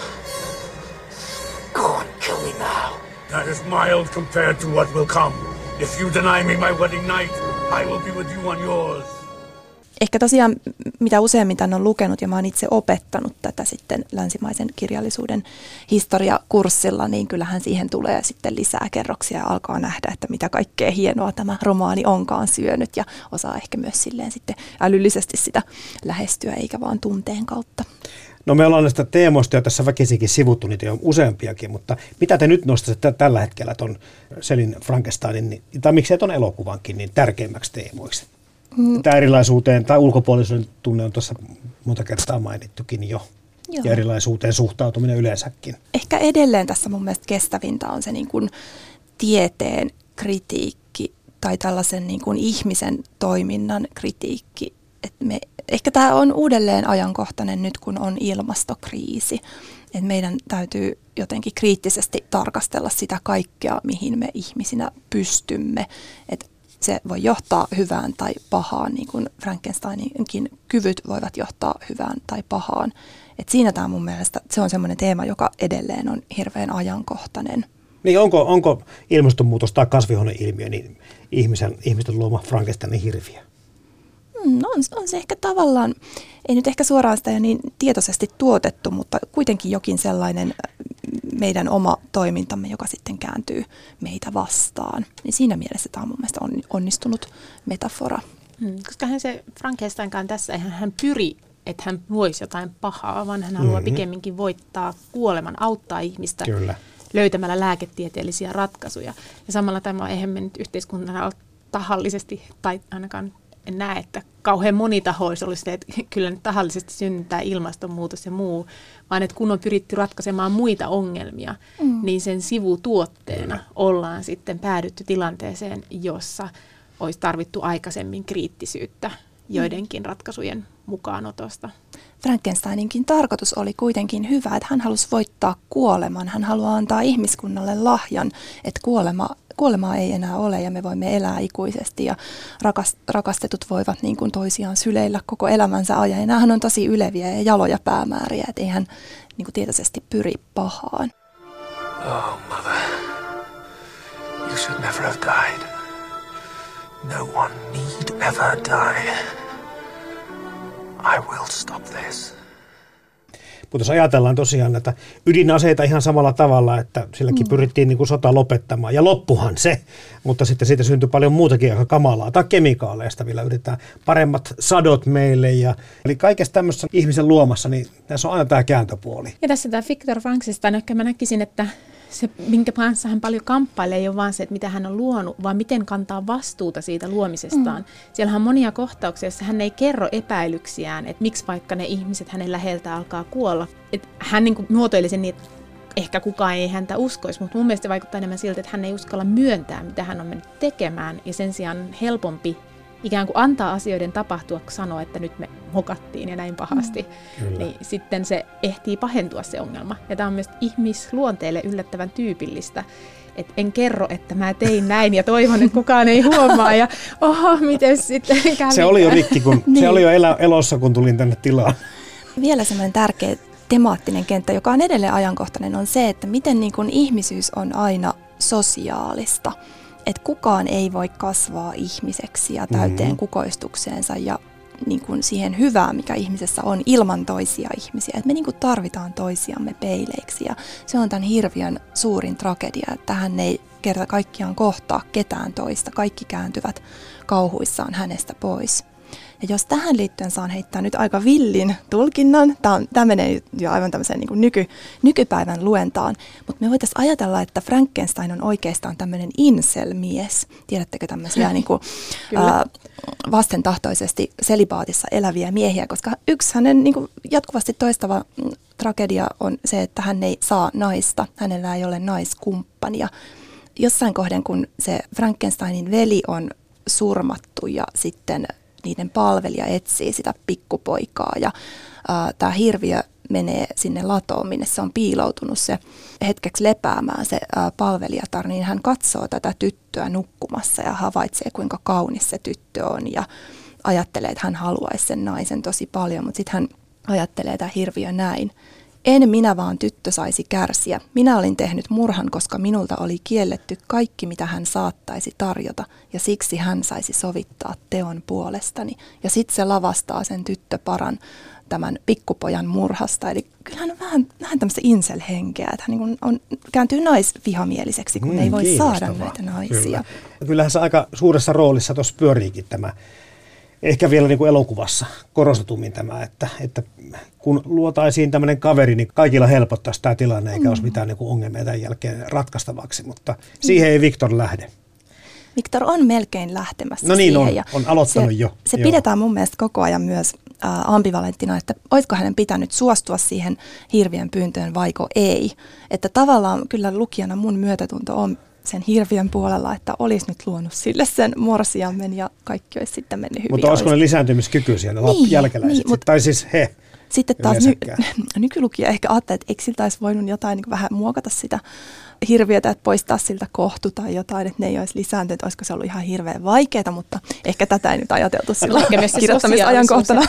Go and kill me now. That is mild compared to what will come. If you deny me my wedding night, I will be with you on yours. Ehkä tosiaan, mitä useimmin tämän on lukenut, ja mä oon itse opettanut tätä sitten länsimaisen kirjallisuuden historiakurssilla, niin kyllähän siihen tulee sitten lisää kerroksia ja alkaa nähdä, että mitä kaikkea hienoa tämä romaani onkaan syönyt, ja osaa ehkä myös silleen sitten älyllisesti sitä lähestyä, eikä vaan tunteen kautta. No me ollaan näistä teemoista jo tässä väkisikin sivuttu niitä jo useampiakin, mutta mitä te nyt nostatte tällä hetkellä tuon Selin Frankensteinin, tai miksei tuon elokuvankin, niin tärkeimmäksi teemoiksi? Mm. Tämä erilaisuuteen tai ulkopuolisuuden tunne on tuossa monta kertaa mainittukin jo. Joo. Ja erilaisuuteen suhtautuminen yleensäkin. Ehkä edelleen tässä mun mielestä kestävintä on se niin kuin tieteen kritiikki tai tällaisen niin kuin ihmisen toiminnan kritiikki. Et me, ehkä tämä on uudelleen ajankohtainen nyt, kun on ilmastokriisi. Et meidän täytyy jotenkin kriittisesti tarkastella sitä kaikkea, mihin me ihmisinä pystymme. Et se voi johtaa hyvään tai pahaan, niin kuin Frankensteininkin kyvyt voivat johtaa hyvään tai pahaan. Et siinä tämä mun mielestä se on semmoinen teema, joka edelleen on hirveän ajankohtainen. Niin onko, onko ilmastonmuutos tai kasvihuoneilmiö niin ihmisen, ihmisten luoma Frankensteinin hirviö? Mm, on, on se ehkä tavallaan, ei nyt ehkä suoraan sitä jo niin tietoisesti tuotettu, mutta kuitenkin jokin sellainen meidän oma toimintamme, joka sitten kääntyy meitä vastaan. Niin siinä mielessä tämä on mun mielestä onnistunut metafora. Hmm, koska hän se Frankensteinkaan tässä, eihän hän pyri, että hän voisi jotain pahaa, vaan hän haluaa mm-hmm. pikemminkin voittaa kuoleman, auttaa ihmistä Kyllä. löytämällä lääketieteellisiä ratkaisuja. Ja samalla tämä eihän me nyt yhteiskuntana tahallisesti, tai ainakaan en näe, että kauhean monitahois olisi se, että kyllä nyt tahallisesti synnyttää ilmastonmuutos ja muu, vaan että kun on pyritty ratkaisemaan muita ongelmia, mm. niin sen sivutuotteena ollaan sitten päädytty tilanteeseen, jossa olisi tarvittu aikaisemmin kriittisyyttä joidenkin ratkaisujen mukaanotosta. Frankensteininkin tarkoitus oli kuitenkin hyvä, että hän halusi voittaa kuoleman. Hän haluaa antaa ihmiskunnalle lahjan, että kuolema, kuolemaa ei enää ole ja me voimme elää ikuisesti ja rakas, rakastetut voivat niin kuin toisiaan syleillä koko elämänsä ajan. Ja nämähän on tosi yleviä ja jaloja päämääriä, että ei hän niin kuin tietoisesti pyri pahaan. Oh, mother. You should never have died. No one need ever die. I will stop this. Mutta jos ajatellaan tosiaan näitä ydinaseita ihan samalla tavalla, että silläkin mm. pyrittiin niin kuin sota lopettamaan. Ja loppuhan se, mutta sitten siitä syntyi paljon muutakin aika kamalaa. Tai kemikaaleista vielä yritetään paremmat sadot meille. Ja, eli kaikesta tämmöisessä ihmisen luomassa, niin tässä on aina tämä kääntöpuoli. Ja tässä tämä Victor Franksista, ehkä mä näkisin, että se, minkä kanssa hän paljon kamppailee, ei ole vaan se, että mitä hän on luonut, vaan miten kantaa vastuuta siitä luomisestaan. Mm. Siellä on monia kohtauksia, joissa hän ei kerro epäilyksiään, että miksi vaikka ne ihmiset hänen läheltä alkaa kuolla. Et hän niin kuin muotoili sen niin, että ehkä kukaan ei häntä uskoisi, mutta mun mielestä vaikuttaa enemmän siltä, että hän ei uskalla myöntää, mitä hän on mennyt tekemään, ja sen sijaan helpompi ikään kuin antaa asioiden tapahtua, kun sanoo, että nyt me mokattiin ja näin pahasti, mm. niin sitten se ehtii pahentua se ongelma. Ja tämä on myös ihmisluonteelle yllättävän tyypillistä, että en kerro, että mä tein näin ja toivon, että kukaan ei huomaa ja oho, miten sitten kävi. Se oli jo rikki, kun, niin. se oli jo elä, elossa, kun tulin tänne tilaan. Vielä semmoinen tärkeä temaattinen kenttä, joka on edelleen ajankohtainen, on se, että miten niin kuin ihmisyys on aina sosiaalista että kukaan ei voi kasvaa ihmiseksi ja täyteen mm-hmm. kukoistukseensa ja niin kuin siihen hyvään, mikä ihmisessä on, ilman toisia ihmisiä. Et me niin kuin tarvitaan toisiamme peileiksi ja se on tämän hirviön suurin tragedia, että hän ei kerta kaikkiaan kohtaa ketään toista. Kaikki kääntyvät kauhuissaan hänestä pois. Ja jos tähän liittyen saan heittää nyt aika villin tulkinnan, tämä, on, tämä menee jo aivan tämmöiseen niin nyky, nykypäivän luentaan, mutta me voitaisiin ajatella, että Frankenstein on oikeastaan tämmöinen inselmies. Tiedättekö tämmöisiä niin kuin, ää, vastentahtoisesti selibaatissa eläviä miehiä, koska yksi hänen niin kuin, jatkuvasti toistava mm, tragedia on se, että hän ei saa naista, hänellä ei ole naiskumppania. Jossain kohden, kun se Frankensteinin veli on surmattu ja sitten niiden palvelija etsii sitä pikkupoikaa ja tämä hirviö menee sinne latoon, minne se on piiloutunut se hetkeksi lepäämään se ää, palvelijatar, niin hän katsoo tätä tyttöä nukkumassa ja havaitsee, kuinka kaunis se tyttö on ja ajattelee, että hän haluaisi sen naisen tosi paljon, mutta sitten hän ajattelee tämä hirviö näin. En minä vaan tyttö saisi kärsiä. Minä olin tehnyt murhan, koska minulta oli kielletty kaikki, mitä hän saattaisi tarjota, ja siksi hän saisi sovittaa teon puolestani. Ja sitten se lavastaa sen tyttöparan tämän pikkupojan murhasta. Eli kyllähän on vähän, vähän tämmöistä inselhenkeä, että hän niin on, kääntyy naisvihamieliseksi, kun mm, ei voi saada näitä naisia. Kyllä. Kyllähän se aika suuressa roolissa tuossa pyöriikin tämä ehkä vielä niin kuin elokuvassa korostetummin tämä, että, että kun luotaisiin tämmöinen kaveri, niin kaikilla helpottaisi tämä tilanne, eikä mm. olisi mitään niin kuin ongelmia tämän jälkeen ratkaistavaksi, mutta siihen ei Viktor lähde. Viktor on melkein lähtemässä No niin siihen, on, ja on aloittanut se, jo. Se Joo. pidetään mun mielestä koko ajan myös äh, ambivalenttina, että olisiko hänen pitänyt suostua siihen hirvien pyyntöön vaiko ei. Että tavallaan kyllä lukijana mun myötätunto on sen hirviön puolella, että olisi nyt luonut sille sen morsiammen ja kaikki olisi sitten mennyt hyvin. Mutta olisiko ne lisääntymiskykyisiä ne niin, jälkeläiset? Niin, mutta, tai siis he? Sitten taas ny, nykylukija ehkä ajattelee, että eikö siltä olisi voinut jotain niin vähän muokata sitä hirviötä, että poistaa siltä kohtu tai jotain, että ne ei olisi lisääntynyt, olisiko se ollut ihan hirveän vaikeaa, mutta ehkä tätä ei nyt ajateltu sillä kirjoittamisajankohtana.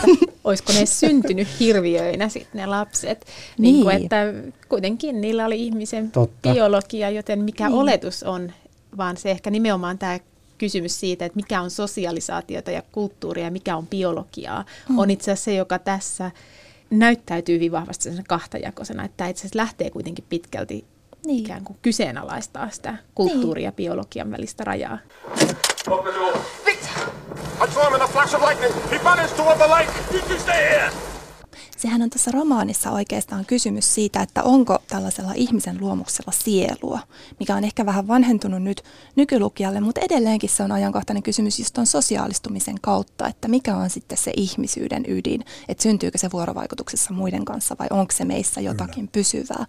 Olisiko ne syntynyt hirviöinä sitten ne lapset, niin. Niin kuin, että kuitenkin niillä oli ihmisen Totta. biologia, joten mikä niin. oletus on, vaan se ehkä nimenomaan tämä kysymys siitä, että mikä on sosialisaatiota ja kulttuuria ja mikä on biologiaa, mm. on itse asiassa se, joka tässä näyttäytyy hyvin vahvasti kahtajakoisena, että itse asiassa lähtee kuitenkin pitkälti niin. ikään kuin kyseenalaistaa sitä kulttuuri- ja biologian välistä rajaa. Victor! I saw him in a flash of lightning. He vanished toward the lake. You stay here! Sehän on tässä romaanissa oikeastaan kysymys siitä, että onko tällaisella ihmisen luomuksella sielua, mikä on ehkä vähän vanhentunut nyt nykylukijalle, mutta edelleenkin se on ajankohtainen kysymys just tuon sosiaalistumisen kautta, että mikä on sitten se ihmisyyden ydin, että syntyykö se vuorovaikutuksessa muiden kanssa vai onko se meissä jotakin pysyvää.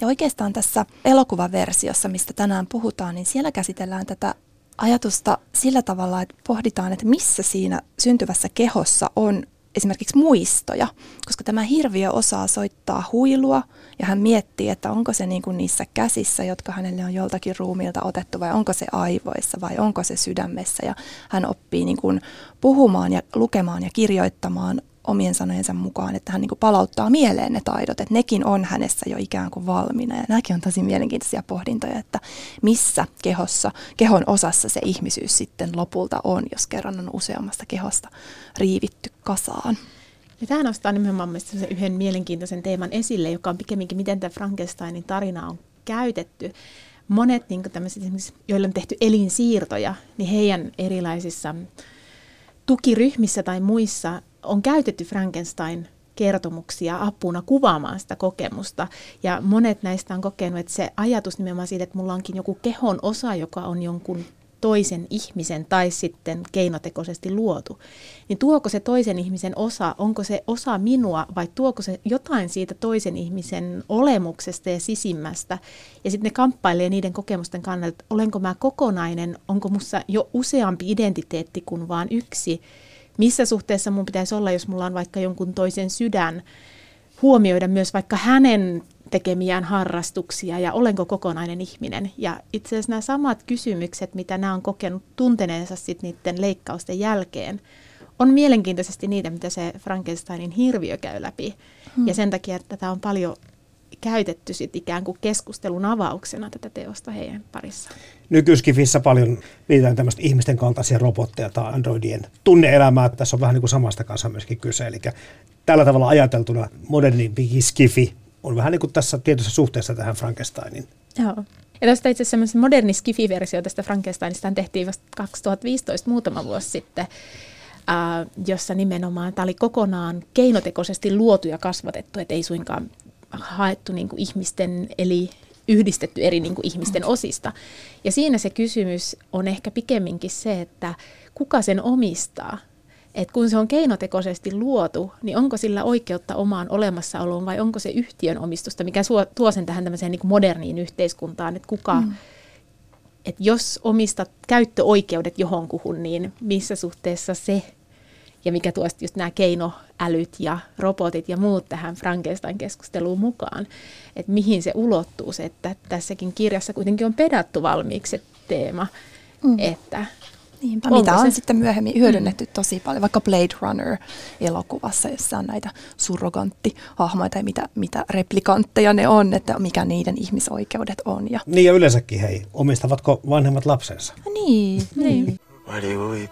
Ja oikeastaan tässä elokuvaversiossa, mistä tänään puhutaan, niin siellä käsitellään tätä ajatusta sillä tavalla, että pohditaan, että missä siinä syntyvässä kehossa on esimerkiksi muistoja, koska tämä hirviö osaa soittaa huilua ja hän miettii, että onko se niin kuin niissä käsissä, jotka hänelle on joltakin ruumiilta otettu vai onko se aivoissa vai onko se sydämessä. Ja hän oppii niin kuin puhumaan ja lukemaan ja kirjoittamaan omien sanojensa mukaan, että hän niin kuin palauttaa mieleen ne taidot, että nekin on hänessä jo ikään kuin valmiina. Ja nämäkin on tosi mielenkiintoisia pohdintoja, että missä kehossa, kehon osassa se ihmisyys sitten lopulta on, jos kerran on useammasta kehosta riivitty kasaan. Ja tämä nostaa nimenomaan yhden mielenkiintoisen teeman esille, joka on pikemminkin, miten tämä Frankensteinin tarina on käytetty. Monet, niin tämmöiset, joilla on tehty elinsiirtoja, niin heidän erilaisissa tukiryhmissä tai muissa on käytetty Frankenstein kertomuksia apuna kuvaamaan sitä kokemusta. Ja monet näistä on kokenut, että se ajatus nimenomaan siitä, että mulla onkin joku kehon osa, joka on jonkun toisen ihmisen tai sitten keinotekoisesti luotu, niin tuoko se toisen ihmisen osa, onko se osa minua vai tuoko se jotain siitä toisen ihmisen olemuksesta ja sisimmästä. Ja sitten ne kamppailee niiden kokemusten kannalta, että olenko mä kokonainen, onko mussa jo useampi identiteetti kuin vain yksi missä suhteessa mun pitäisi olla, jos mulla on vaikka jonkun toisen sydän, huomioida myös vaikka hänen tekemiään harrastuksia ja olenko kokonainen ihminen. Ja itse asiassa nämä samat kysymykset, mitä nämä on kokenut tunteneensa sitten niiden leikkausten jälkeen, on mielenkiintoisesti niitä, mitä se Frankensteinin hirviö käy läpi. Hmm. Ja sen takia, että tätä on paljon käytetty sit ikään kuin keskustelun avauksena tätä teosta heidän parissaan. Nykyskifissä paljon viitetään tämmöistä ihmisten kaltaisia robotteja tai androidien tunneelämää. Tässä on vähän niin kuin samasta kanssa myöskin kyse. Eli tällä tavalla ajateltuna moderni skifi on vähän niin kuin tässä tietyssä suhteessa tähän Frankensteinin. Joo. Ja tästä itse asiassa moderni skifi-versio tästä Frankensteinista tehtiin vasta 2015 muutama vuosi sitten, jossa nimenomaan tämä oli kokonaan keinotekoisesti luotu ja kasvatettu, että ei suinkaan haettu niin kuin ihmisten, eli yhdistetty eri niin kuin ihmisten osista. Ja siinä se kysymys on ehkä pikemminkin se, että kuka sen omistaa. Et kun se on keinotekoisesti luotu, niin onko sillä oikeutta omaan olemassaoloon vai onko se yhtiön omistusta, mikä tuo sen tähän tämmöiseen niin moderniin yhteiskuntaan, että kuka, mm. et jos omistat käyttöoikeudet johonkuhun, niin missä suhteessa se ja mikä tuo just nämä keinoälyt ja robotit ja muut tähän Frankenstein-keskusteluun mukaan, että mihin se ulottuu, se, että tässäkin kirjassa kuitenkin on pedattu valmiiksi se teema, mm. että Niinpä, mitä on se? sitten myöhemmin hyödynnetty mm. tosi paljon, vaikka Blade Runner-elokuvassa, jossa on näitä surroganttihahmoja tai mitä, mitä replikantteja ne on, että mikä niiden ihmisoikeudet on. Ja... Niin ja yleensäkin hei, omistavatko vanhemmat lapsensa? Niin, niin. niin. Why do you weep?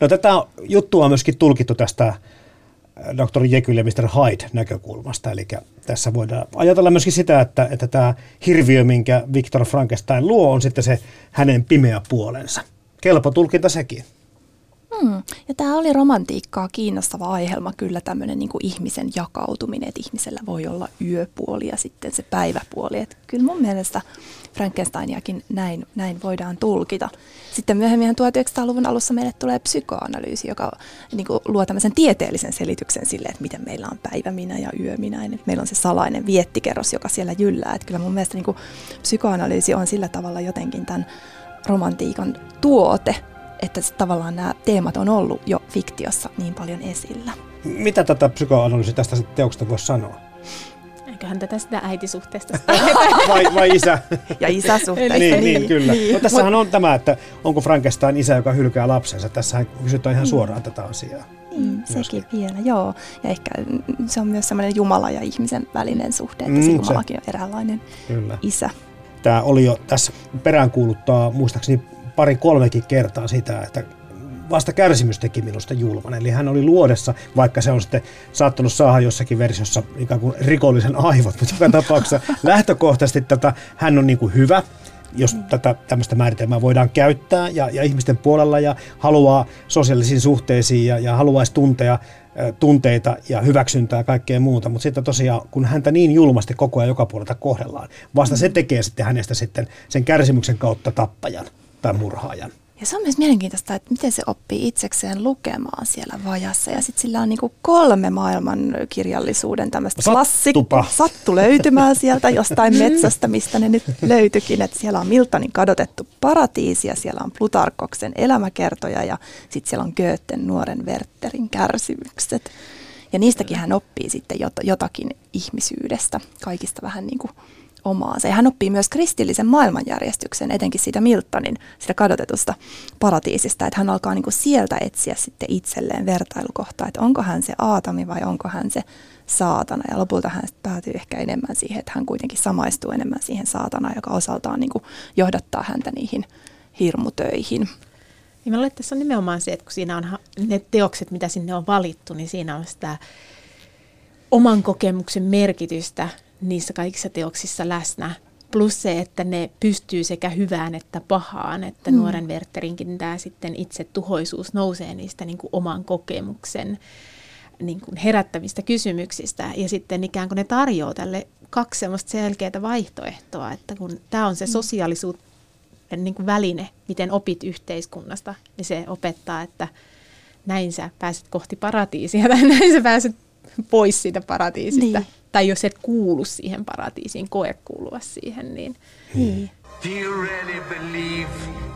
No tätä juttua on myöskin tulkittu tästä äh, Dr. Jekyll ja Mr. Hyde näkökulmasta. Eli tässä voidaan ajatella myöskin sitä, että, että tämä hirviö, minkä Victor Frankenstein luo, on sitten se hänen pimeä puolensa. Kelpo tulkinta sekin. Hmm. Ja tämä oli romantiikkaa kiinnostava aihelma, kyllä tämmöinen niin ihmisen jakautuminen, että ihmisellä voi olla yöpuoli ja sitten se päiväpuoli. Että kyllä mun mielestä Frankensteiniakin näin, näin voidaan tulkita. Sitten myöhemmin 1900-luvun alussa meille tulee psykoanalyysi, joka niin kuin, luo tämmöisen tieteellisen selityksen sille, että miten meillä on päiväminä ja yöminä. Että meillä on se salainen viettikerros, joka siellä jyllää. Että kyllä mun mielestä niin kuin, psykoanalyysi on sillä tavalla jotenkin tämän romantiikan tuote, että tavallaan nämä teemat on ollut jo fiktiossa niin paljon esillä. Mitä tätä psykoanalyysiä tästä teoksesta voisi sanoa? Eiköhän tätä sitä äitisuhteesta vai, vai isä? Ja isäsuhteesta. niin, niin, kyllä. Niin. No, tässähän on tämä, että onko Frankenstein isä, joka hylkää lapsensa. Tässähän kysytään ihan mm. suoraan tätä asiaa. Niin, sekin vielä, joo. Ja ehkä se on myös semmoinen Jumala ja ihmisen välinen suhde, että mm, se Jumalakin on eräänlainen Kyllä. isä. Tämä oli jo tässä peräänkuuluttaa muistaakseni pari kolmekin kertaa sitä, että vasta kärsimys teki minusta julman. Eli hän oli luodessa, vaikka se on sitten saattanut saada jossakin versiossa ikään kuin rikollisen aivot, mutta joka tapauksessa lähtökohtaisesti tätä, hän on niin kuin hyvä, jos tätä tämmöistä määritelmää voidaan käyttää ja, ja ihmisten puolella ja haluaa sosiaalisiin suhteisiin ja, ja haluaisi tuntea tunteita ja hyväksyntää ja kaikkea muuta, mutta sitten tosiaan, kun häntä niin julmasti koko ajan joka puolelta kohdellaan, vasta se mm. tekee sitten hänestä sitten sen kärsimyksen kautta tappajan tai murhaajan. Ja se on myös mielenkiintoista, että miten se oppii itsekseen lukemaan siellä vajassa. Ja sitten sillä on niinku kolme maailman kirjallisuuden tämmöistä klassikkoa. Sattu löytymään sieltä jostain metsästä, mistä ne nyt löytyikin. Että siellä on Miltonin kadotettu paratiisi ja siellä on Plutarkoksen elämäkertoja ja sitten siellä on Goethen nuoren Werterin kärsimykset. Ja niistäkin hän oppii sitten jotakin ihmisyydestä, kaikista vähän niin kuin omaansa. Ja hän oppii myös kristillisen maailmanjärjestyksen, etenkin siitä Miltonin, sitä kadotetusta paratiisista, että hän alkaa niin kuin sieltä etsiä sitten itselleen vertailukohtaa, että onko hän se aatami vai onko hän se saatana. Ja lopulta hän päätyy ehkä enemmän siihen, että hän kuitenkin samaistuu enemmän siihen saatanaan, joka osaltaan niin kuin johdattaa häntä niihin hirmutöihin. Niin mä luulen, että tässä on nimenomaan se, että kun siinä on ne teokset, mitä sinne on valittu, niin siinä on sitä oman kokemuksen merkitystä niissä kaikissa teoksissa läsnä. Plus se, että ne pystyy sekä hyvään että pahaan, että mm. nuoren Werterinkin tämä sitten itse tuhoisuus nousee niistä niin kuin oman kokemuksen niin kuin herättävistä kysymyksistä. Ja sitten ikään kuin ne tarjoaa tälle kaksi semmoista selkeää vaihtoehtoa, että kun tämä on se mm. sosiaalisuuden niin kuin väline, miten opit yhteiskunnasta, niin se opettaa, että näin sä pääset kohti paratiisia tai näin sä pääset pois siitä paratiisista. Niin. Tai jos et kuulu siihen paratiisiin, koe kuulua siihen, niin... niin. Do you really believe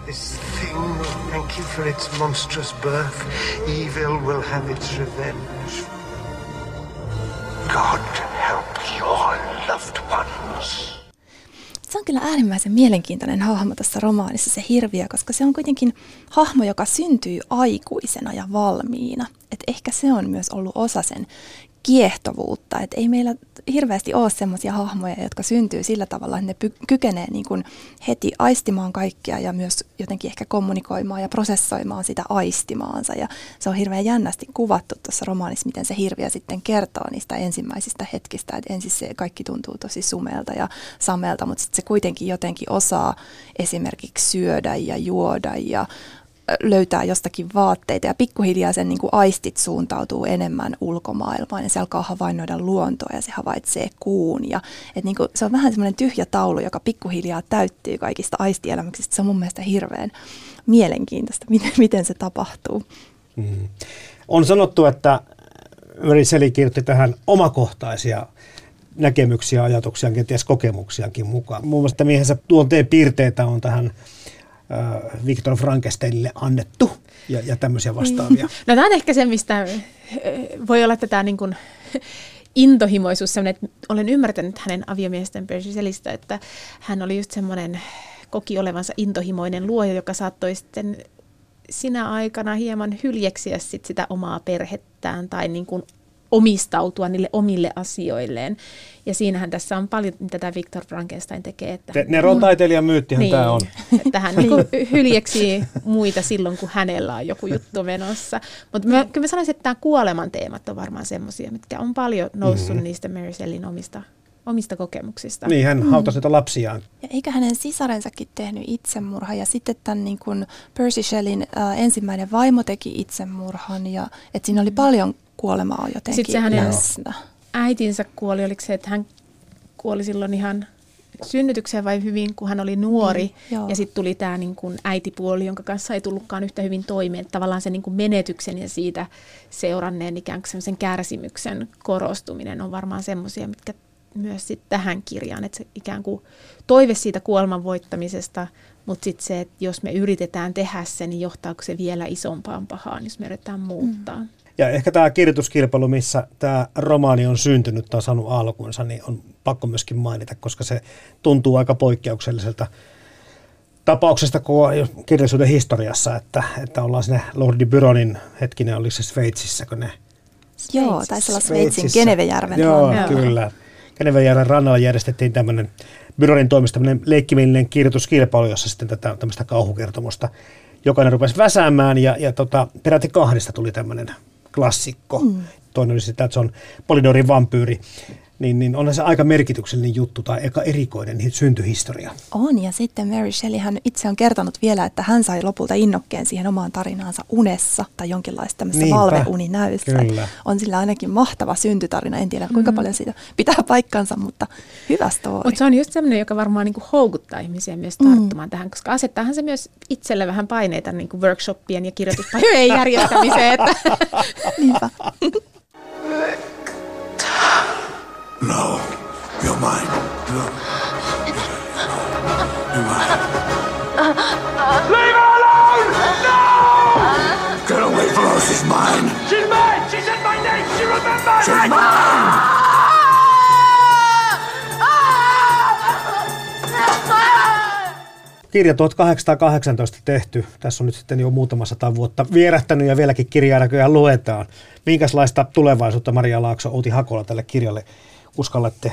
this thing will thank you for its monstrous birth? Evil will have its revenge. God help your loved ones. Se on kyllä äärimmäisen mielenkiintoinen hahmo tässä romaanissa, se hirviö, koska se on kuitenkin hahmo, joka syntyy aikuisena ja valmiina. Et ehkä se on myös ollut osa sen kiehtovuutta. Et ei meillä hirveästi ole sellaisia hahmoja, jotka syntyy sillä tavalla, että ne py- kykenee niin kuin heti aistimaan kaikkia ja myös jotenkin ehkä kommunikoimaan ja prosessoimaan sitä aistimaansa. Ja se on hirveän jännästi kuvattu tuossa romaanissa, miten se hirviö sitten kertoo niistä ensimmäisistä hetkistä. Et ensin se kaikki tuntuu tosi sumelta ja samelta, mutta sitten se kuitenkin jotenkin osaa esimerkiksi syödä ja juoda ja löytää jostakin vaatteita ja pikkuhiljaa sen niin kuin aistit suuntautuu enemmän ulkomaailmaan ja se alkaa havainnoida luontoa ja se havaitsee kuun. Ja, et niin kuin, se on vähän semmoinen tyhjä taulu, joka pikkuhiljaa täyttyy kaikista aistielämyksistä. Se on mun mielestä hirveän mielenkiintoista, miten, miten se tapahtuu. Mm. On sanottu, että Meriseli kirjoitti tähän omakohtaisia näkemyksiä, ajatuksia, kenties kokemuksiakin mukaan. Muun muassa miehensä tuonteen piirteitä on tähän Viktor Frankensteinille annettu ja, ja tämmöisiä vastaavia. No tämä on ehkä se, mistä voi olla tätä niin kuin intohimoisuus, että olen ymmärtänyt hänen aviomiesten Persiselistä, että hän oli just semmoinen, koki olevansa intohimoinen luoja, joka saattoi sitten sinä aikana hieman hyljeksiä sit sitä omaa perhettään tai niin kuin omistautua niille omille asioilleen. Ja siinähän tässä on paljon, mitä tämä Victor Frankenstein tekee. Että Te, Neron-taiteilijan myyttihän niin, tämä on. Että hän niin hyljeksii muita silloin, kun hänellä on joku juttu menossa. Mutta kyllä mä sanoisin, että tämä kuoleman teemat on varmaan semmoisia, mitkä on paljon noussut mm-hmm. niistä Mary Shellin omista omista kokemuksista. Niin, hän mm. hautasi niitä lapsiaan. Ja eikä hänen sisarensakin tehnyt itsemurhaa. Ja sitten tämän niin kuin Percy Shellin äh, ensimmäinen vaimo teki itsemurhan. Ja, että siinä oli mm. Paljon kuolemaa jotenkin Sitten se hänen läsnä. äitinsä kuoli, oliko se, että hän kuoli silloin ihan synnytykseen vai hyvin, kun hän oli nuori. Mm, ja sitten tuli tämä niin kun äitipuoli, jonka kanssa ei tullutkaan yhtä hyvin toimeen. Tavallaan se niin kun menetyksen ja siitä seuranneen ikään kuin kärsimyksen korostuminen on varmaan semmoisia, mitkä myös sit tähän kirjaan. Että se ikään kuin toive siitä kuoleman voittamisesta, mutta sitten se, että jos me yritetään tehdä se, niin johtaako se vielä isompaan pahaan, jos me yritetään muuttaa. Mm. Ja ehkä tämä kirjoituskilpailu, missä tämä romaani on syntynyt tai saanut alkunsa, niin on pakko myöskin mainita, koska se tuntuu aika poikkeukselliselta tapauksesta koko kirjallisuuden historiassa, että, että ollaan sinne Lordi Byronin hetkinen, oli se Sveitsissä, kun ne Joo, taisi olla Sveitsin Genevejärven Joo, ranna. kyllä. Genevejärven rannalla järjestettiin tämmöinen Byronin toimesta tämmöinen leikkimielinen kirjoituskilpailu, jossa sitten tätä tämmöistä kauhukertomusta jokainen rupesi väsäämään ja, ja tota, peräti kahdesta tuli tämmöinen klassikko. Mm. Toinen oli sitä, että se on Polidorin vampyyri. Niin, niin on se aika merkityksellinen juttu tai eka erikoinen syntyhistoria. On, ja sitten Mary Shelley hän itse on kertonut vielä, että hän sai lopulta innokkeen siihen omaan tarinaansa unessa tai jonkinlaista tämmöistä valveuninäystä. On sillä ainakin mahtava syntytarina, en tiedä kuinka mm. paljon siitä pitää paikkansa, mutta hyvä story. Mutta se on just semmoinen, joka varmaan niinku houkuttaa ihmisiä myös tarttumaan mm. tähän, koska asettaahan se myös itselle vähän paineita niinku workshoppien ja kirjoituspajojen järjestämiseen. Että. Niinpä. No, you're mine. You're, you're mine. Leave her alone! No! Get away from her, she's mine. She's mine! She said my name! She remembers! She's mine! Kirja 1818 tehty. Tässä on nyt sitten jo muutama sata vuotta vierähtänyt ja vieläkin kirjaa näköjään luetaan. Minkälaista tulevaisuutta Maria Laakso, Outi Hakola tälle kirjalle uskallatte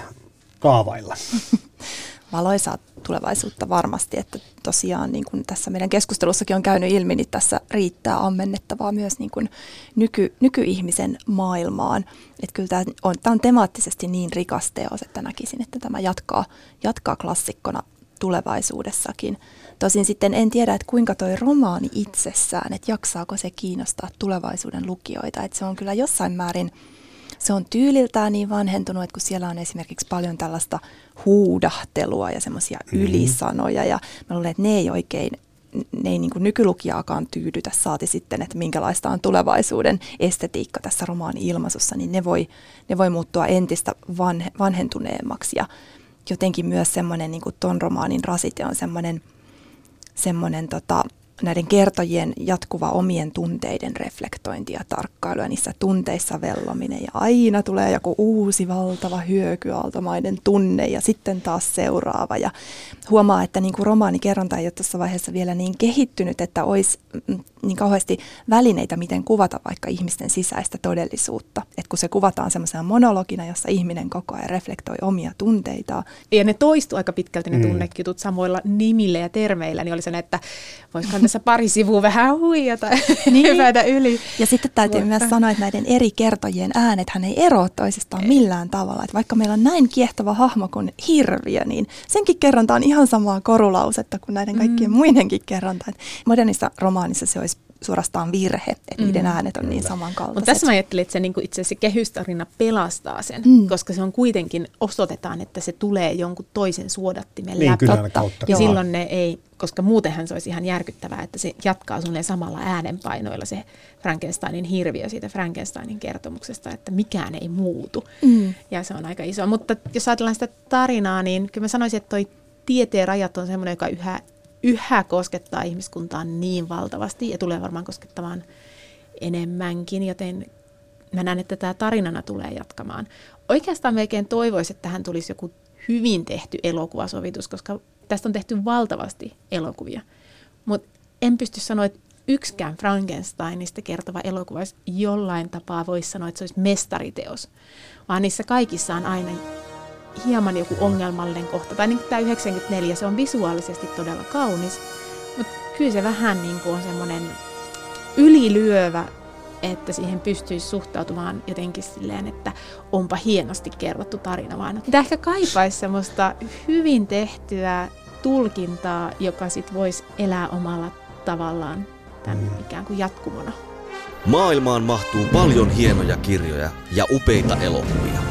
kaavailla? Valoisaa tulevaisuutta varmasti, että tosiaan niin kuin tässä meidän keskustelussakin on käynyt ilmi, niin tässä riittää ammennettavaa myös niin kuin nyky, nykyihmisen maailmaan. Että kyllä tämä on, tämä on temaattisesti niin rikas teos, että näkisin, että tämä jatkaa, jatkaa klassikkona tulevaisuudessakin. Tosin sitten en tiedä, että kuinka toi romaani itsessään, että jaksaako se kiinnostaa tulevaisuuden lukijoita. Että se on kyllä jossain määrin se on tyyliltään niin vanhentunut, että kun siellä on esimerkiksi paljon tällaista huudahtelua ja semmoisia mm. ylisanoja, ja mä luulen, että ne ei oikein ne ei niin nykylukijaakaan tyydytä, saati sitten, että minkälaista on tulevaisuuden estetiikka tässä romaani ilmaisussa, niin ne voi, ne voi muuttua entistä vanhe, vanhentuneemmaksi. Ja jotenkin myös semmoinen, niin kuin ton romaanin rasite on semmoinen, semmoinen tota, näiden kertojien jatkuva omien tunteiden reflektointi ja tarkkailu ja niissä tunteissa vellominen ja aina tulee joku uusi valtava hyökyaaltomainen tunne ja sitten taas seuraava ja huomaa, että niin kuin romaanikerronta ei ole tässä vaiheessa vielä niin kehittynyt, että olisi mm, niin kauheasti välineitä, miten kuvata vaikka ihmisten sisäistä todellisuutta. Että kun se kuvataan semmoisena monologina, jossa ihminen koko ajan reflektoi omia tunteitaan. Ja ne toistuu aika pitkälti ne mm. tunnekitut samoilla nimillä ja termeillä, niin oli se, että voisikohan tässä pari sivua vähän huijata niin. hyvätä yli. Ja sitten täytyy Mutta. myös sanoa, että näiden eri kertojien äänet hän ei eroa toisistaan millään tavalla. Että vaikka meillä on näin kiehtova hahmo kuin hirviö, niin senkin kerronta on ihan samaa korulausetta kuin näiden kaikkien mm. muidenkin kerronta. Modernissa romaanissa se olisi suorastaan virhe, että mm. niiden äänet on niin samankaltaiset. Mutta tässä mä ajattelin, että se niin itse asiassa kehystarina pelastaa sen, mm. koska se on kuitenkin, osoitetaan, että se tulee jonkun toisen suodattimen niin, läpi. Kautta. Ja silloin ne ei, koska muutenhan se olisi ihan järkyttävää, että se jatkaa sulle samalla äänenpainoilla se Frankensteinin hirviö siitä Frankensteinin kertomuksesta, että mikään ei muutu. Mm. Ja se on aika iso. Mutta jos ajatellaan sitä tarinaa, niin kyllä mä sanoisin, että toi tieteen rajat on semmoinen, joka yhä yhä koskettaa ihmiskuntaa niin valtavasti ja tulee varmaan koskettamaan enemmänkin, joten mä näen, että tämä tarinana tulee jatkamaan. Oikeastaan melkein toivoisin, että tähän tulisi joku hyvin tehty elokuvasovitus, koska tästä on tehty valtavasti elokuvia. Mutta en pysty sanoa, että yksikään Frankensteinista kertova elokuva jollain tapaa voisi sanoa, että se olisi mestariteos, vaan niissä kaikissa on aina hieman joku ongelmallinen kohta. Tai niin kuin tämä 94, se on visuaalisesti todella kaunis, mutta kyllä se vähän niin kuin on semmoinen ylilyövä, että siihen pystyisi suhtautumaan jotenkin silleen, että onpa hienosti kerrottu tarina, vaan tämä ehkä kaipaisi semmoista hyvin tehtyä tulkintaa, joka sitten voisi elää omalla tavallaan tämän mm. ikään kuin jatkumona. Maailmaan mahtuu paljon hienoja kirjoja ja upeita elokuvia.